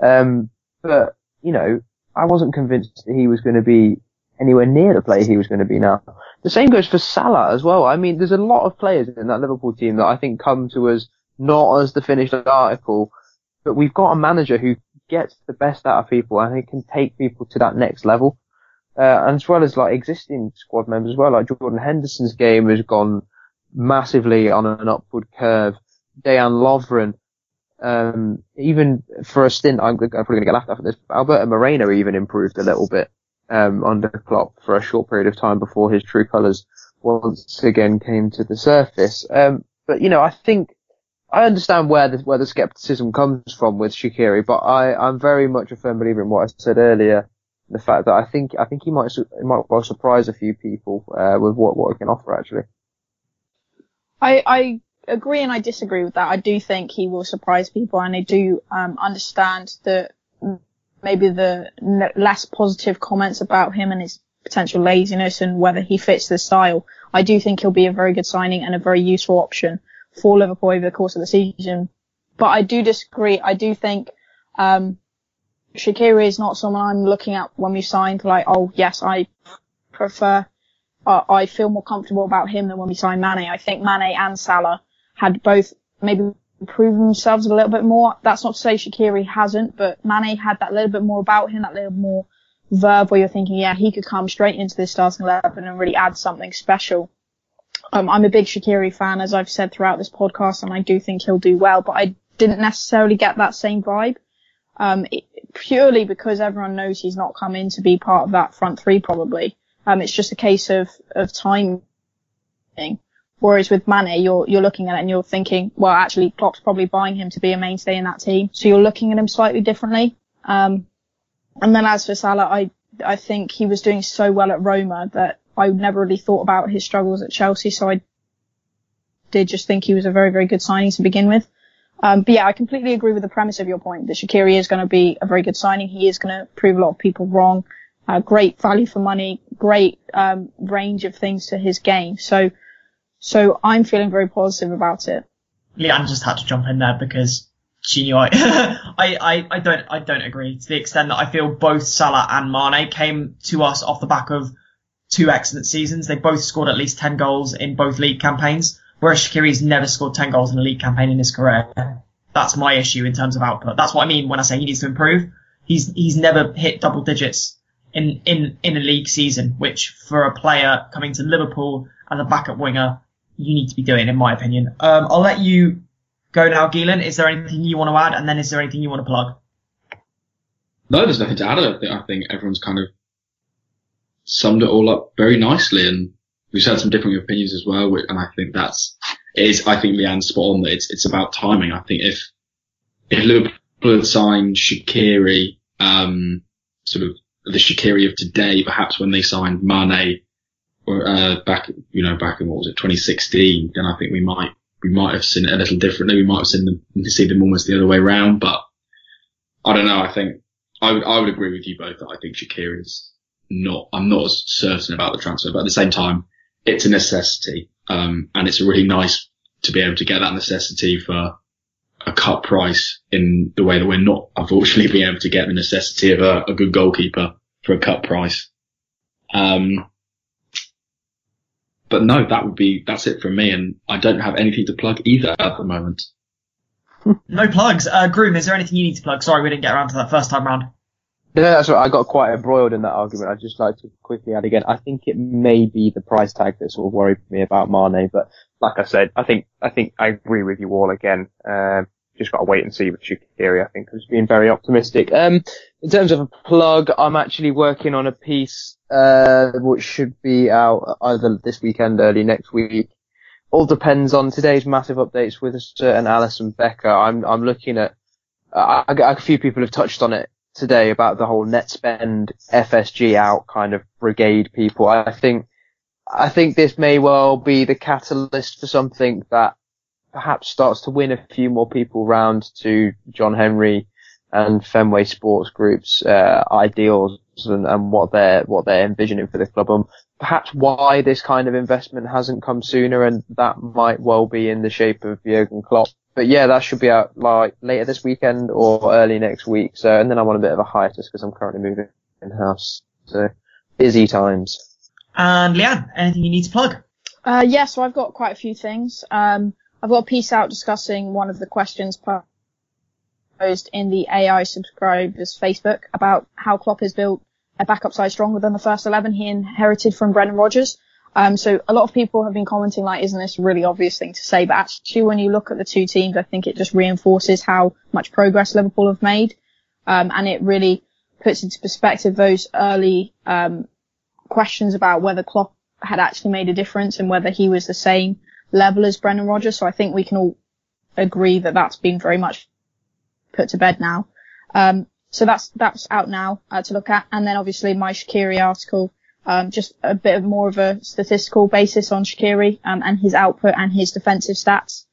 Um, but, you know, I wasn't convinced that he was going to be anywhere near the player he was going to be now. The same goes for Salah as well. I mean, there's a lot of players in that Liverpool team that I think come to us not as the finished article, but we've got a manager who gets the best out of people and he can take people to that next level. Uh, and as well as like existing squad members as well, like Jordan Henderson's game has gone massively on an upward curve. Dejan Lovren, um, even for a stint, I'm, I'm probably going to get laughed at for this. Alberto Moreno even improved a little bit um, under Klopp for a short period of time before his true colours once again came to the surface. Um, but you know, I think I understand where the where the skepticism comes from with Shaqiri, but I I'm very much a firm believer in what I said earlier. The fact that I think I think he might he might well surprise a few people uh, with what what he can offer actually. I, I agree and I disagree with that. I do think he will surprise people and I do um, understand that maybe the less positive comments about him and his potential laziness and whether he fits the style. I do think he'll be a very good signing and a very useful option for Liverpool over the course of the season. But I do disagree. I do think um, is not someone I'm looking at when we signed. Like, oh yes, I prefer uh, I feel more comfortable about him than when we signed Mane. I think Mane and Salah had both maybe proven themselves a little bit more. That's not to say Shaqiri hasn't, but Mane had that little bit more about him, that little more verve where you're thinking, yeah, he could come straight into this starting eleven and really add something special. Um, I'm a big Shaqiri fan, as I've said throughout this podcast, and I do think he'll do well, but I didn't necessarily get that same vibe. Um, it, purely because everyone knows he's not come in to be part of that front three probably. Um, it's just a case of, of timing. Whereas with Mane, you're, you're looking at it and you're thinking, well, actually, Klopp's probably buying him to be a mainstay in that team. So you're looking at him slightly differently. Um, and then as for Salah, I, I think he was doing so well at Roma that I never really thought about his struggles at Chelsea. So I did just think he was a very, very good signing to begin with. Um, but yeah, I completely agree with the premise of your point that Shaqiri is going to be a very good signing. He is going to prove a lot of people wrong uh, great value for money, great um, range of things to his game. So, so I'm feeling very positive about it. Leanne just had to jump in there because she knew I, I, I, I don't, I don't agree to the extent that I feel both Salah and Mane came to us off the back of two excellent seasons. They both scored at least 10 goals in both league campaigns, whereas Shaqiri's never scored 10 goals in a league campaign in his career. That's my issue in terms of output. That's what I mean when I say he needs to improve. He's, he's never hit double digits in, in, in a league season, which for a player coming to Liverpool as a backup winger, you need to be doing, in my opinion. Um, I'll let you go now, Geelan. Is there anything you want to add? And then is there anything you want to plug? No, there's nothing to add. I think, everyone's kind of summed it all up very nicely, and we've had some different opinions as well. And I think that's is. I think Leanne's spot on that it's it's about timing. I think if if Liverpool had signed Shaqiri, um, sort of the Shaqiri of today, perhaps when they signed Mane, uh, back you know back in what was it 2016, then I think we might we might have seen it a little differently. We might have seen them see them almost the other way around, but I don't know. I think I would, I would agree with you both that I think Shaqiri is not, I'm not as certain about the transfer, but at the same time, it's a necessity. Um, and it's really nice to be able to get that necessity for a cut price in the way that we're not, unfortunately, being able to get the necessity of a, a good goalkeeper for a cut price. Um, but no, that would be, that's it for me. And I don't have anything to plug either at the moment. no plugs. Uh, Groom, is there anything you need to plug? Sorry, we didn't get around to that first time round. Yeah, that's right. I got quite embroiled in that argument. I'd just like to quickly add again. I think it may be the price tag that sort of worried me about Mane, but like I said, I think I think I agree with you all again. Um, just got to wait and see with Shaqiri. I think I was being very optimistic. Um, in terms of a plug, I'm actually working on a piece uh, which should be out either this weekend, or early next week, all depends on today's massive updates with a certain Alisson Becker. I'm I'm looking at uh, I, a few people have touched on it today about the whole net spend FSG out kind of brigade people. I think I think this may well be the catalyst for something that perhaps starts to win a few more people round to John Henry and Fenway Sports Group's uh, ideals and, and what they're what they're envisioning for the club. Um, perhaps why this kind of investment hasn't come sooner, and that might well be in the shape of Jurgen Klopp. But yeah, that should be out like later this weekend or early next week. So, and then I'm on a bit of a hiatus because I'm currently moving in house. So busy times. And Leanne, anything you need to plug? Uh, yeah, so I've got quite a few things. Um, I've got a piece out discussing one of the questions posed in the AI subscribers Facebook about how Klopp has built a backup side stronger than the first 11 he inherited from Brendan Rodgers. Um, so a lot of people have been commenting like, isn't this a really obvious thing to say? But actually, when you look at the two teams, I think it just reinforces how much progress Liverpool have made. Um, and it really puts into perspective those early, um, questions about whether Klopp had actually made a difference and whether he was the same level as Brendan Rodgers. So I think we can all agree that that's been very much put to bed now. Um, so that's that's out now uh, to look at, and then obviously my Shaqiri article, um, just a bit of more of a statistical basis on Shaqiri um, and his output and his defensive stats.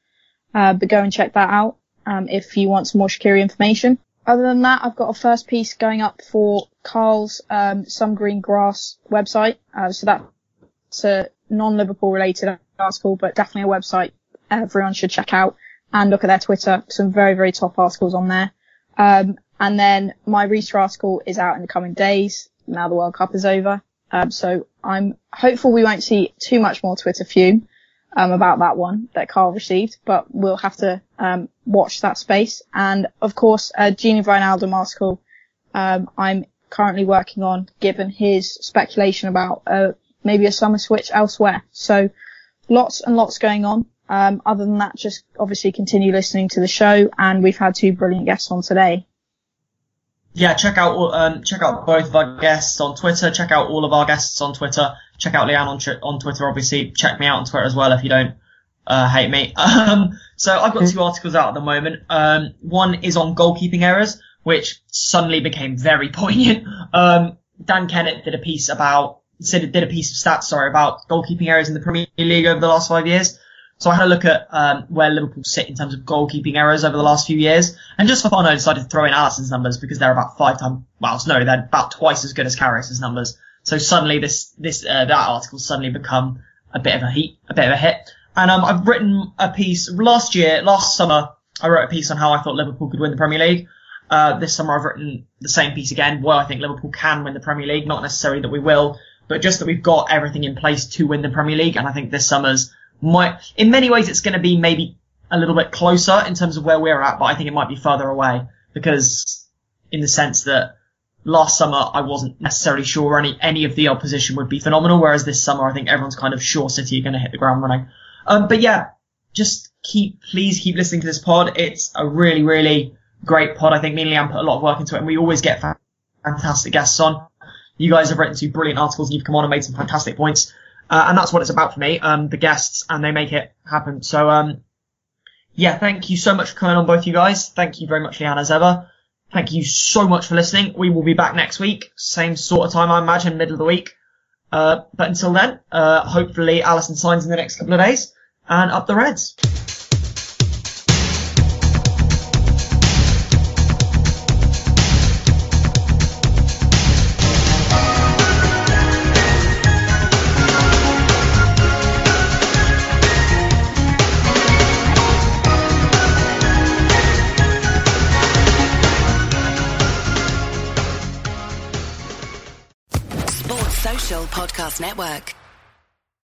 Uh, but go and check that out um, if you want some more Shaqiri information. Other than that, I've got a first piece going up for Carl's um, Some Green Grass website. Uh, so that's a non-Liverpool related article, but definitely a website everyone should check out and look at their Twitter. Some very, very top articles on there. Um, and then my Reister article is out in the coming days. Now the World Cup is over. Um, so I'm hopeful we won't see too much more Twitter fume, um, about that one that Carl received, but we'll have to, um, watch that space. And of course, a Gini Wijnaldum article, um, I'm currently working on given his speculation about, uh, maybe a summer switch elsewhere. So lots and lots going on. Um, other than that, just obviously continue listening to the show and we've had two brilliant guests on today yeah, check out um, check out both of our guests on Twitter. Check out all of our guests on Twitter. Check out Leanne on on Twitter. Obviously, check me out on Twitter as well if you don't uh, hate me. Um, so I've got two articles out at the moment. Um, one is on goalkeeping errors, which suddenly became very poignant. Um, Dan Kennett did a piece about did a piece of stats, sorry, about goalkeeping errors in the Premier League over the last five years. So I had a look at um, where Liverpool sit in terms of goalkeeping errors over the last few years, and just for fun, I decided to throw in Alisson's numbers because they're about five times, well, no, they're about twice as good as Karius's numbers. So suddenly, this this uh, that article suddenly become a bit of a heat, a bit of a hit. And um, I've written a piece last year, last summer. I wrote a piece on how I thought Liverpool could win the Premier League. Uh, this summer I've written the same piece again, why I think Liverpool can win the Premier League. Not necessarily that we will, but just that we've got everything in place to win the Premier League. And I think this summer's might, in many ways, it's going to be maybe a little bit closer in terms of where we're at, but I think it might be further away because in the sense that last summer I wasn't necessarily sure any any of the opposition would be phenomenal, whereas this summer I think everyone's kind of sure City are going to hit the ground running. Um, but yeah, just keep please keep listening to this pod. It's a really really great pod. I think me and Leanne put a lot of work into it, and we always get fantastic guests on. You guys have written two brilliant articles, and you've come on and made some fantastic points, uh, and that's what it's about for me. Um, the guests, and they make it happen. So um, yeah, thank you so much for coming on, both you guys. Thank you very much, Leanne, as ever. Thank you so much for listening. We will be back next week, same sort of time, I imagine, middle of the week. Uh, but until then, uh, hopefully Alisson signs in the next couple of days, and up the Reds. Podcast Network.